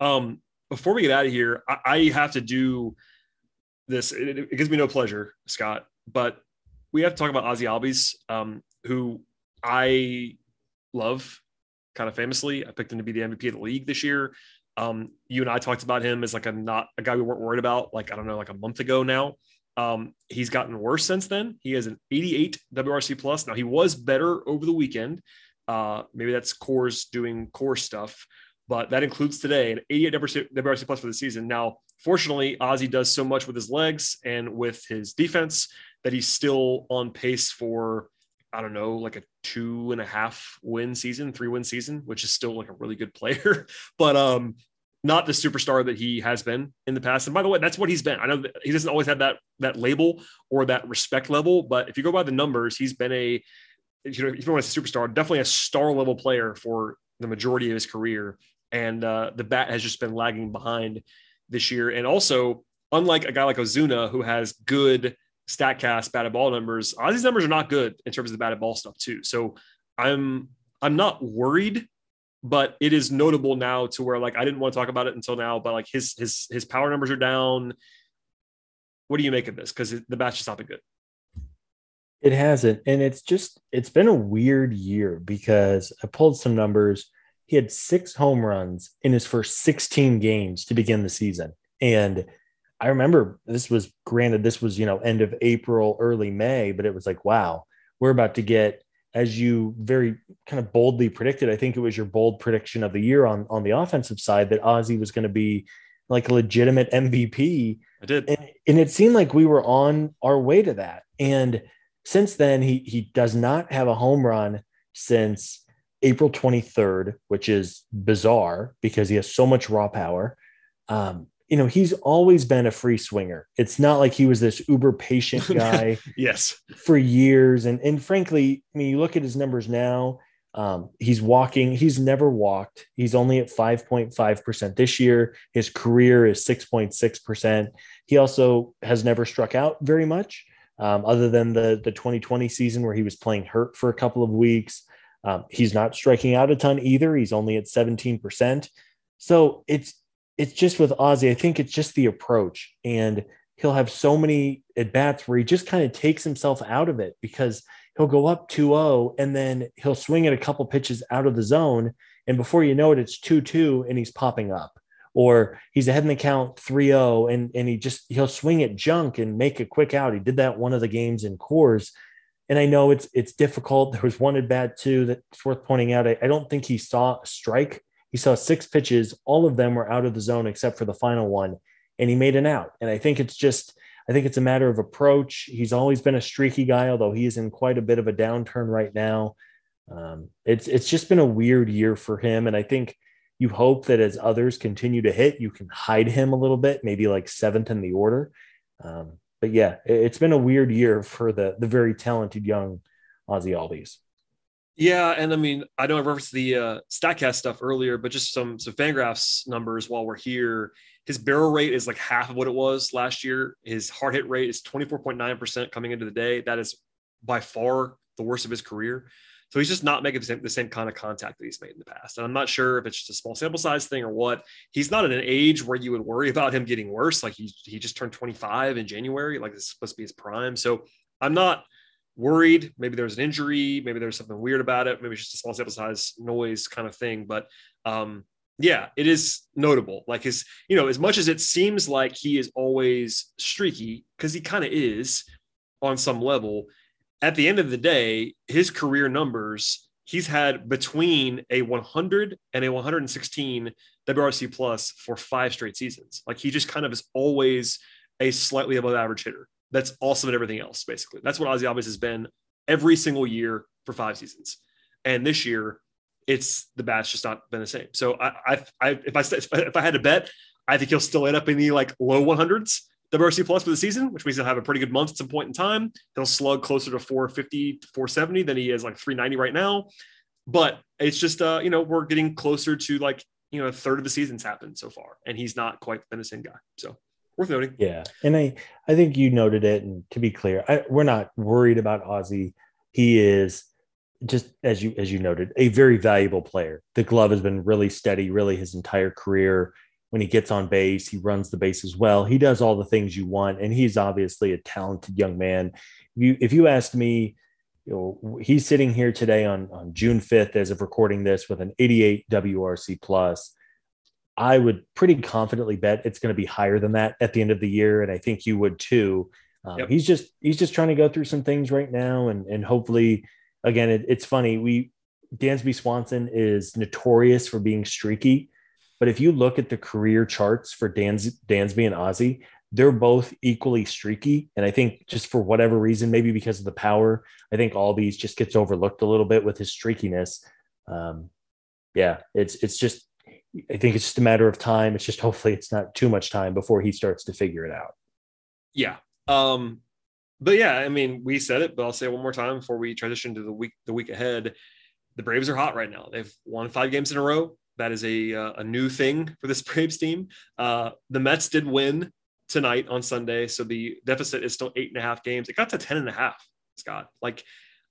Um, before we get out of here, I, I have to do this. It, it, gives me no pleasure, Scott, but we have to talk about Ozzy Albies, um, who I love kind of famously. I picked him to be the MVP of the league this year. Um, you and I talked about him as like a not a guy we weren't worried about, like I don't know, like a month ago now. Um, he's gotten worse since then. He has an 88 WRC plus. Now he was better over the weekend. Uh, maybe that's Coors doing core stuff, but that includes today an 88 WRC, plus for the season. Now, fortunately, Ozzy does so much with his legs and with his defense that he's still on pace for I don't know, like a two and a half win season, three win season, which is still like a really good player. <laughs> but um, not the superstar that he has been in the past. And by the way, that's what he's been. I know he doesn't always have that that label or that respect level, but if you go by the numbers, he's been a you know if you want a superstar, definitely a star level player for the majority of his career. And uh, the bat has just been lagging behind this year. And also, unlike a guy like Ozuna who has good Statcast batted ball numbers, Ozzy's numbers are not good in terms of the batted ball stuff too. So I'm I'm not worried but it is notable now to where like I didn't want to talk about it until now, but like his his his power numbers are down. What do you make of this? Because the bat's just not been good. It hasn't, and it's just it's been a weird year because I pulled some numbers. He had six home runs in his first 16 games to begin the season, and I remember this was granted this was you know end of April, early May, but it was like wow, we're about to get as you very kind of boldly predicted, I think it was your bold prediction of the year on on the offensive side that Ozzy was going to be like a legitimate MVP. I did, and, and, it seemed like we were on our way to that. And since then, he he does not have a home run since April 23rd, which is bizarre because he has so much raw power. Um, you know, he's always been a free swinger. It's not like he was this uber patient <laughs> guy yes. for years. And and frankly, I mean, you look at his numbers now, um, he's walking, he's never walked. He's only at 5.5% this year. His career is 6.6%. He also has never struck out very much, um, other than the, the 2020 season where he was playing hurt for a couple of weeks. Um, he's not striking out a ton either. He's only at 17%. So it's it's just with Ozzy, I think it's just the approach. And he'll have so many at bats where he just kind of takes himself out of it because he'll go up 2-0 and then he'll swing at a couple pitches out of the zone and before you know it it's 2-2 and he's popping up. Or he's ahead in the count 3-0 and and he just he'll swing at junk and make a quick out. He did that one of the games in Coors and I know it's it's difficult. There was one at bat too that's worth pointing out. I, I don't think he saw a strike he saw six pitches all of them were out of the zone except for the final one and he made an out and I think it's just I think it's a matter of approach. He's always been a streaky guy, although he is in quite a bit of a downturn right now. Um, it's it's just been a weird year for him, and I think you hope that as others continue to hit, you can hide him a little bit, maybe like seventh in the order. Um, but yeah, it, has been a weird year for the the very talented young Ozzy Albies. Yeah, and I mean, I know I referenced the uh, Statcast stuff earlier, but just some some Fangraphs numbers while we're here. His barrel rate is like half of what it was last year. His hard hit rate is 24.9% coming into the day. That is by far the worst of his career. So he's just not making the same, the same kind of contact that he's made in the past. And I'm not sure if it's just a small sample size thing or what. He's not at an age where you would worry about him getting worse. Like he, he just turned 25 in January. Like it's supposed to be his prime. So I'm not worried. Maybe there's an injury. Maybe there's something weird about it. Maybe it's just a small sample size noise kind of thing. But um, yeah, it is notable. Like his, you know, as much as it seems like he is always streaky, because he kind of is on some level, at the end of the day, his career numbers, he's had between a 100 and a 116 WRC plus for five straight seasons. Like he just kind of is always a slightly above average hitter. That's awesome at everything else, basically. That's what Ozzy Albies has been every single year for five seasons. And this year, it's the bat's just not been the same. So I, I, I if I if I had to bet, I think he'll still end up in the like low 100s WRC plus for the season, which means he'll have a pretty good month at some point in time. He'll slug closer to 450 to 470 than he is like 390 right now. But it's just uh, you know, we're getting closer to like, you know, a third of the season's happened so far, and he's not quite been the same guy. So worth noting. Yeah. And I I think you noted it. And to be clear, I, we're not worried about Ozzy. He is just as you as you noted, a very valuable player. The glove has been really steady, really his entire career. When he gets on base, he runs the base as well. He does all the things you want, and he's obviously a talented young man. If you if you asked me, you know, he's sitting here today on on June fifth, as of recording this, with an 88 WRC plus. I would pretty confidently bet it's going to be higher than that at the end of the year, and I think you would too. Um, yep. He's just he's just trying to go through some things right now, and and hopefully again, it, it's funny. We Dansby Swanson is notorious for being streaky, but if you look at the career charts for Dans, Dansby and Ozzy, they're both equally streaky. And I think just for whatever reason, maybe because of the power, I think Albies just gets overlooked a little bit with his streakiness. Um, yeah, it's it's just I think it's just a matter of time. It's just hopefully it's not too much time before he starts to figure it out. Yeah. Um, but yeah, I mean, we said it, but I'll say it one more time before we transition to the week the week ahead. The Braves are hot right now. They've won five games in a row. That is a uh, a new thing for this <laughs> Braves team. Uh, the Mets did win tonight on Sunday, so the deficit is still eight and a half games. It got to ten and a half. Scott, like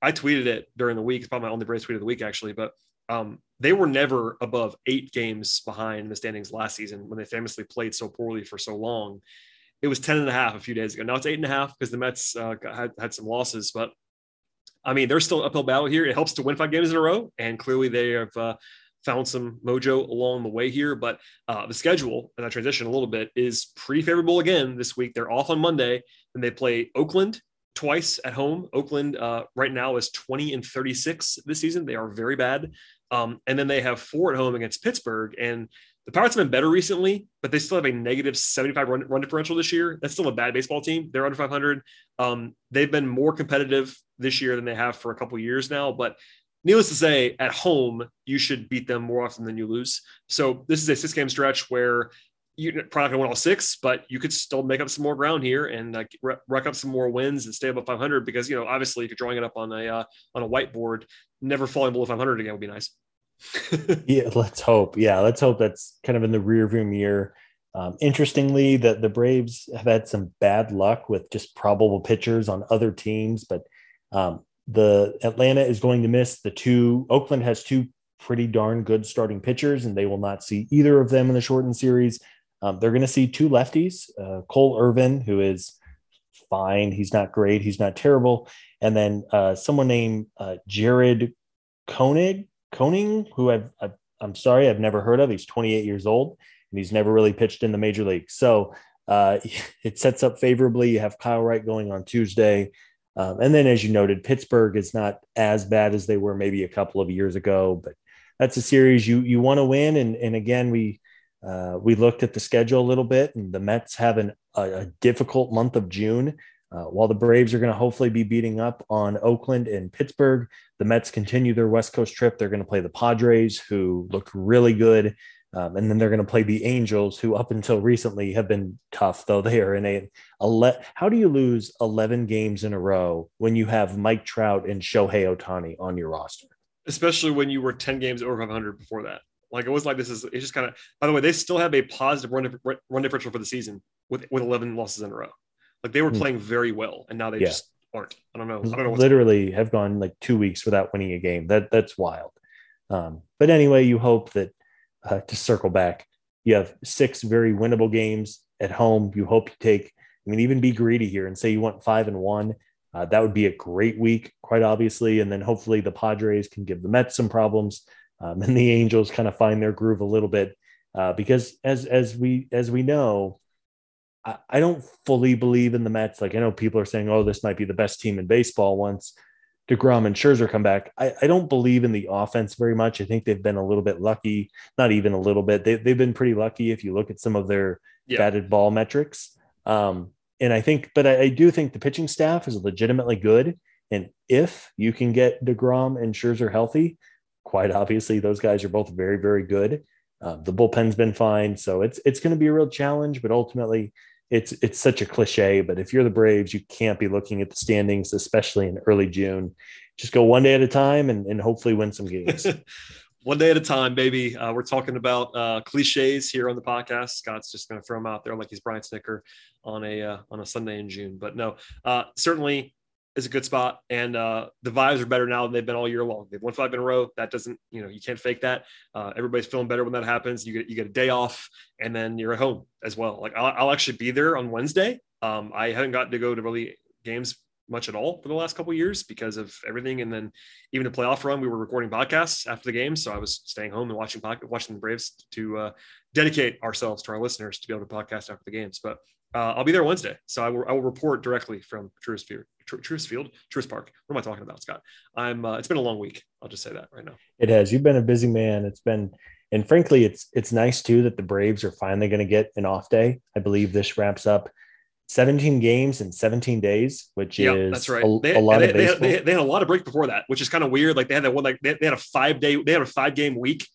I tweeted it during the week. It's probably my only Braves tweet of the week actually, but um, they were never above eight games behind in the standings last season when they famously played so poorly for so long. It was 10 and a half a few days ago. Now it's eight and a half because the Mets uh, had, had some losses, but I mean, they're still uphill battle here. It helps to win five games in a row. And clearly they have uh, found some mojo along the way here. But uh, the schedule, and I transition a little bit, is pretty favorable again this week. They're off on Monday, and they play Oakland twice at home. Oakland uh, right now is 20 and 36 this season. They are very bad. Um, and then they have four at home against Pittsburgh. And The Pirates have been better recently, but they still have a negative 75 run, run differential this year. That's still a bad baseball team. They're under 500. Um, they've been more competitive this year than they have for a couple years now. But needless to say, at home, you should beat them more often than you lose. So this is a six game stretch where you're probably not going to win all six, but you could still make up some more ground here and uh, rack up some more wins and stay above 500. Because you know, obviously, if you're drawing it up on a uh, on a whiteboard, never falling below 500 again would be nice. <laughs> yeah, let's hope. Yeah, let's hope that's kind of in the rearview mirror. Um, interestingly, that the Braves have had some bad luck with just probable pitchers on other teams, but um, the Atlanta is going to miss the two. Oakland has two pretty darn good starting pitchers, and they will not see either of them in the shortened series. Um, they're going to see two lefties, uh, Cole Irvin, who is fine. He's not great. He's not terrible. And then uh, someone named uh, Jared Koenig, Koning, who I've, i am sorry, I've never heard of. He's 28 years old and he's never really pitched in the major league. So uh, <laughs> it sets up favorably. You have Kyle Wright going on Tuesday. Um, and then, as you noted, Pittsburgh is not as bad as they were maybe a couple of years ago, but that's a series you you want to win. And and again, we uh, we looked at the schedule a little bit, and the Mets have an, a, a difficult month of June. Uh, while the Braves are going to hopefully be beating up on Oakland and Pittsburgh, the Mets continue their West Coast trip. They're going to play the Padres, who look really good. Um, and then they're going to play the Angels, who up until recently have been tough, though they are in a. How do you lose 11 games in a row when you have Mike Trout and Shohei Ohtani on your roster? Especially when you were 10 games over 500 before that. Like it was like this is it's just kind of. By the way, they still have a positive run, run differential for the season with with 11 losses in a row. Like they were mm. playing very well, and now they yeah. just aren't. I don't know. I don't know. Literally have gone like two weeks without winning a game. That that's wild. Um, but anyway, you hope that uh, to circle back, you have six very winnable games at home. You hope you take. I mean, even be greedy here and say you want five and one. Uh, that would be a great week, quite obviously. And then hopefully the Padres can give the Mets some problems um, <laughs> and the Angels kind of find their groove a little bit uh, because as as we as we know, I, I, don't fully believe in the Mets. Like I know people are saying, "Oh, this might be the best team in baseball once Degrom and Scherzer come back." I, I don't believe in the offense very much. I think they've been a little bit lucky, not even a little bit. They they've been pretty lucky if you look at some of their yeah. batted ball metrics. Um, and I think, but I, I do think the pitching staff is legitimately good. And if you can get DeGrom and Scherzer healthy, quite obviously, those guys are both very, very good. Uh, the bullpen's been fine, so it's it's going to be a real challenge. But ultimately, it's it's such a cliche. But if you're the Braves, you can't be looking at the standings, especially in early June. Just go one day at a time and, and hopefully win some games. <laughs> one day at a time, baby. Uh, we're talking about uh, cliches here on the podcast. Scott's just going to throw them out there like he's Brian Snitker on a uh, on a Sunday in June. But no, uh, certainly is a good spot, and uh, the vibes are better now than they've been all year long. They've won five in a row. That doesn't, you know, you can't fake that. Uh, everybody's feeling better when that happens. You get you get a day off, and then you're at home as well. Like I'll, I'll actually be there on Wednesday. Um, I haven't gotten to go to really games much at all for the last couple years because of everything. And then even the playoff run, we were recording podcasts after the game, so I was staying home and watching watching the Braves to uh, dedicate ourselves to our listeners to be able to podcast after the games. But uh, I'll be there Wednesday, so I will, I will report directly from Truist Field, Truist Field, Truist Park. What am I talking about, Scott? I'm. Uh, it's been a long week. I'll just say that right now. It has. You've been a busy man. It's been, and frankly, it's it's nice too that the Braves are finally going to get an off day. I believe this wraps up 17 games in 17 days, which yeah, is that's right. A, they, a lot they, of baseball. They, they, had a lot of break before that, which is kind of weird. Like they had that one, like they, had a five day, they had a five game week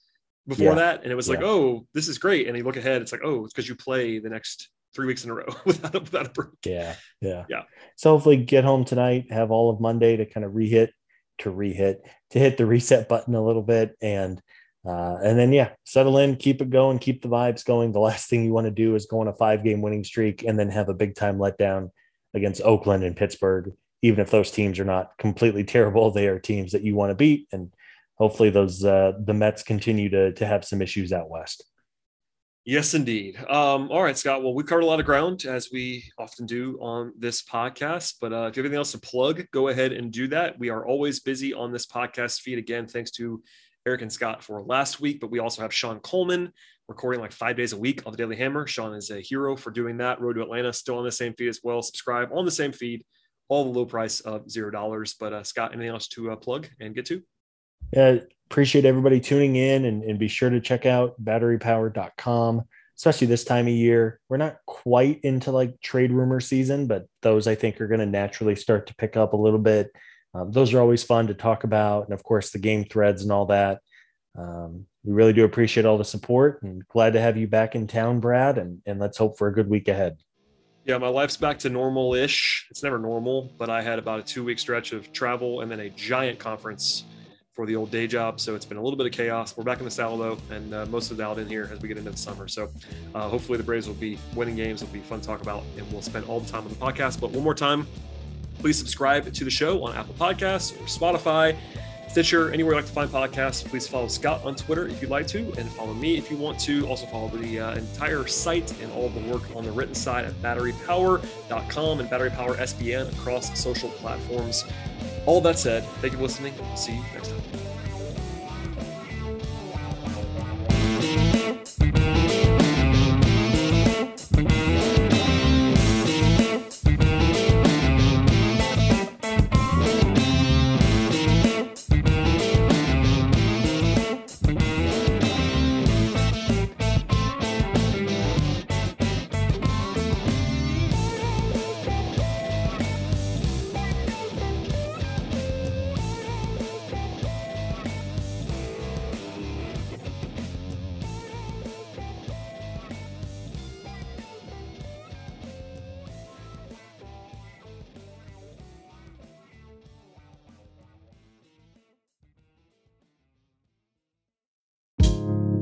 before yeah. that, and it was like, oh, this is great. And you look ahead, it's like, oh, it's because you play the next three weeks in a row <laughs> without a, without a break. Yeah, yeah, yeah. So hopefully, get home tonight, have all of Monday to kind of rehit, to rehit, to hit the reset button a little bit, and uh, and then yeah, settle in, keep it going, keep the vibes going. The last thing you want to do is go on a five game winning streak and then have a big time letdown against Oakland and Pittsburgh. Even if those teams are not completely <laughs> terrible, they are teams that you want to beat, and hopefully those uh, the Mets continue to to have some issues out west. Yes, indeed. Um, all right, Scott. Well, we've covered a lot of ground as we often do on this podcast. But uh, if you have anything else to plug, go ahead and do that. We are always busy on this podcast feed. Again, thanks to Eric and Scott for last week. But we also have Sean Coleman recording like five days a week on the Daily Hammer. Sean is a hero for doing that. Road to Atlanta still on the same feed as well. Subscribe on the same feed, all the low price of zero dollars. But uh, Scott, anything else to uh, plug and get to? Uh, appreciate everybody tuning in and, and be sure to check out batterypower.com, especially this time of year. We're not quite into like trade rumor season, but those I think are going to naturally start to pick up a little bit. Um, those are always fun to talk about. And of course, the game threads and all that. Um, we really do appreciate all the support and glad to have you back in town, Brad. And, and let's hope for a good week ahead. Yeah, my life's back to normal ish. It's never normal, but I had about a two week stretch of travel and then a giant conference for the old day job. So it's been a little bit of chaos. We're back in the saddle though, and uh, most of it out in here as we get into the summer. So uh, hopefully the Braves will be winning games. It'll be fun to talk about, and we'll spend all the time on the podcast. But one more time, please subscribe to the show on Apple Podcasts or Spotify. Stitcher, anywhere you like to find podcasts. Please follow Scott on Twitter if you'd like to, and follow me if you want to. Also, follow the uh, entire site and all the work on the written side at batterypower.com and Battery Power SBN across social platforms. All that said, thank you for listening. See you next time.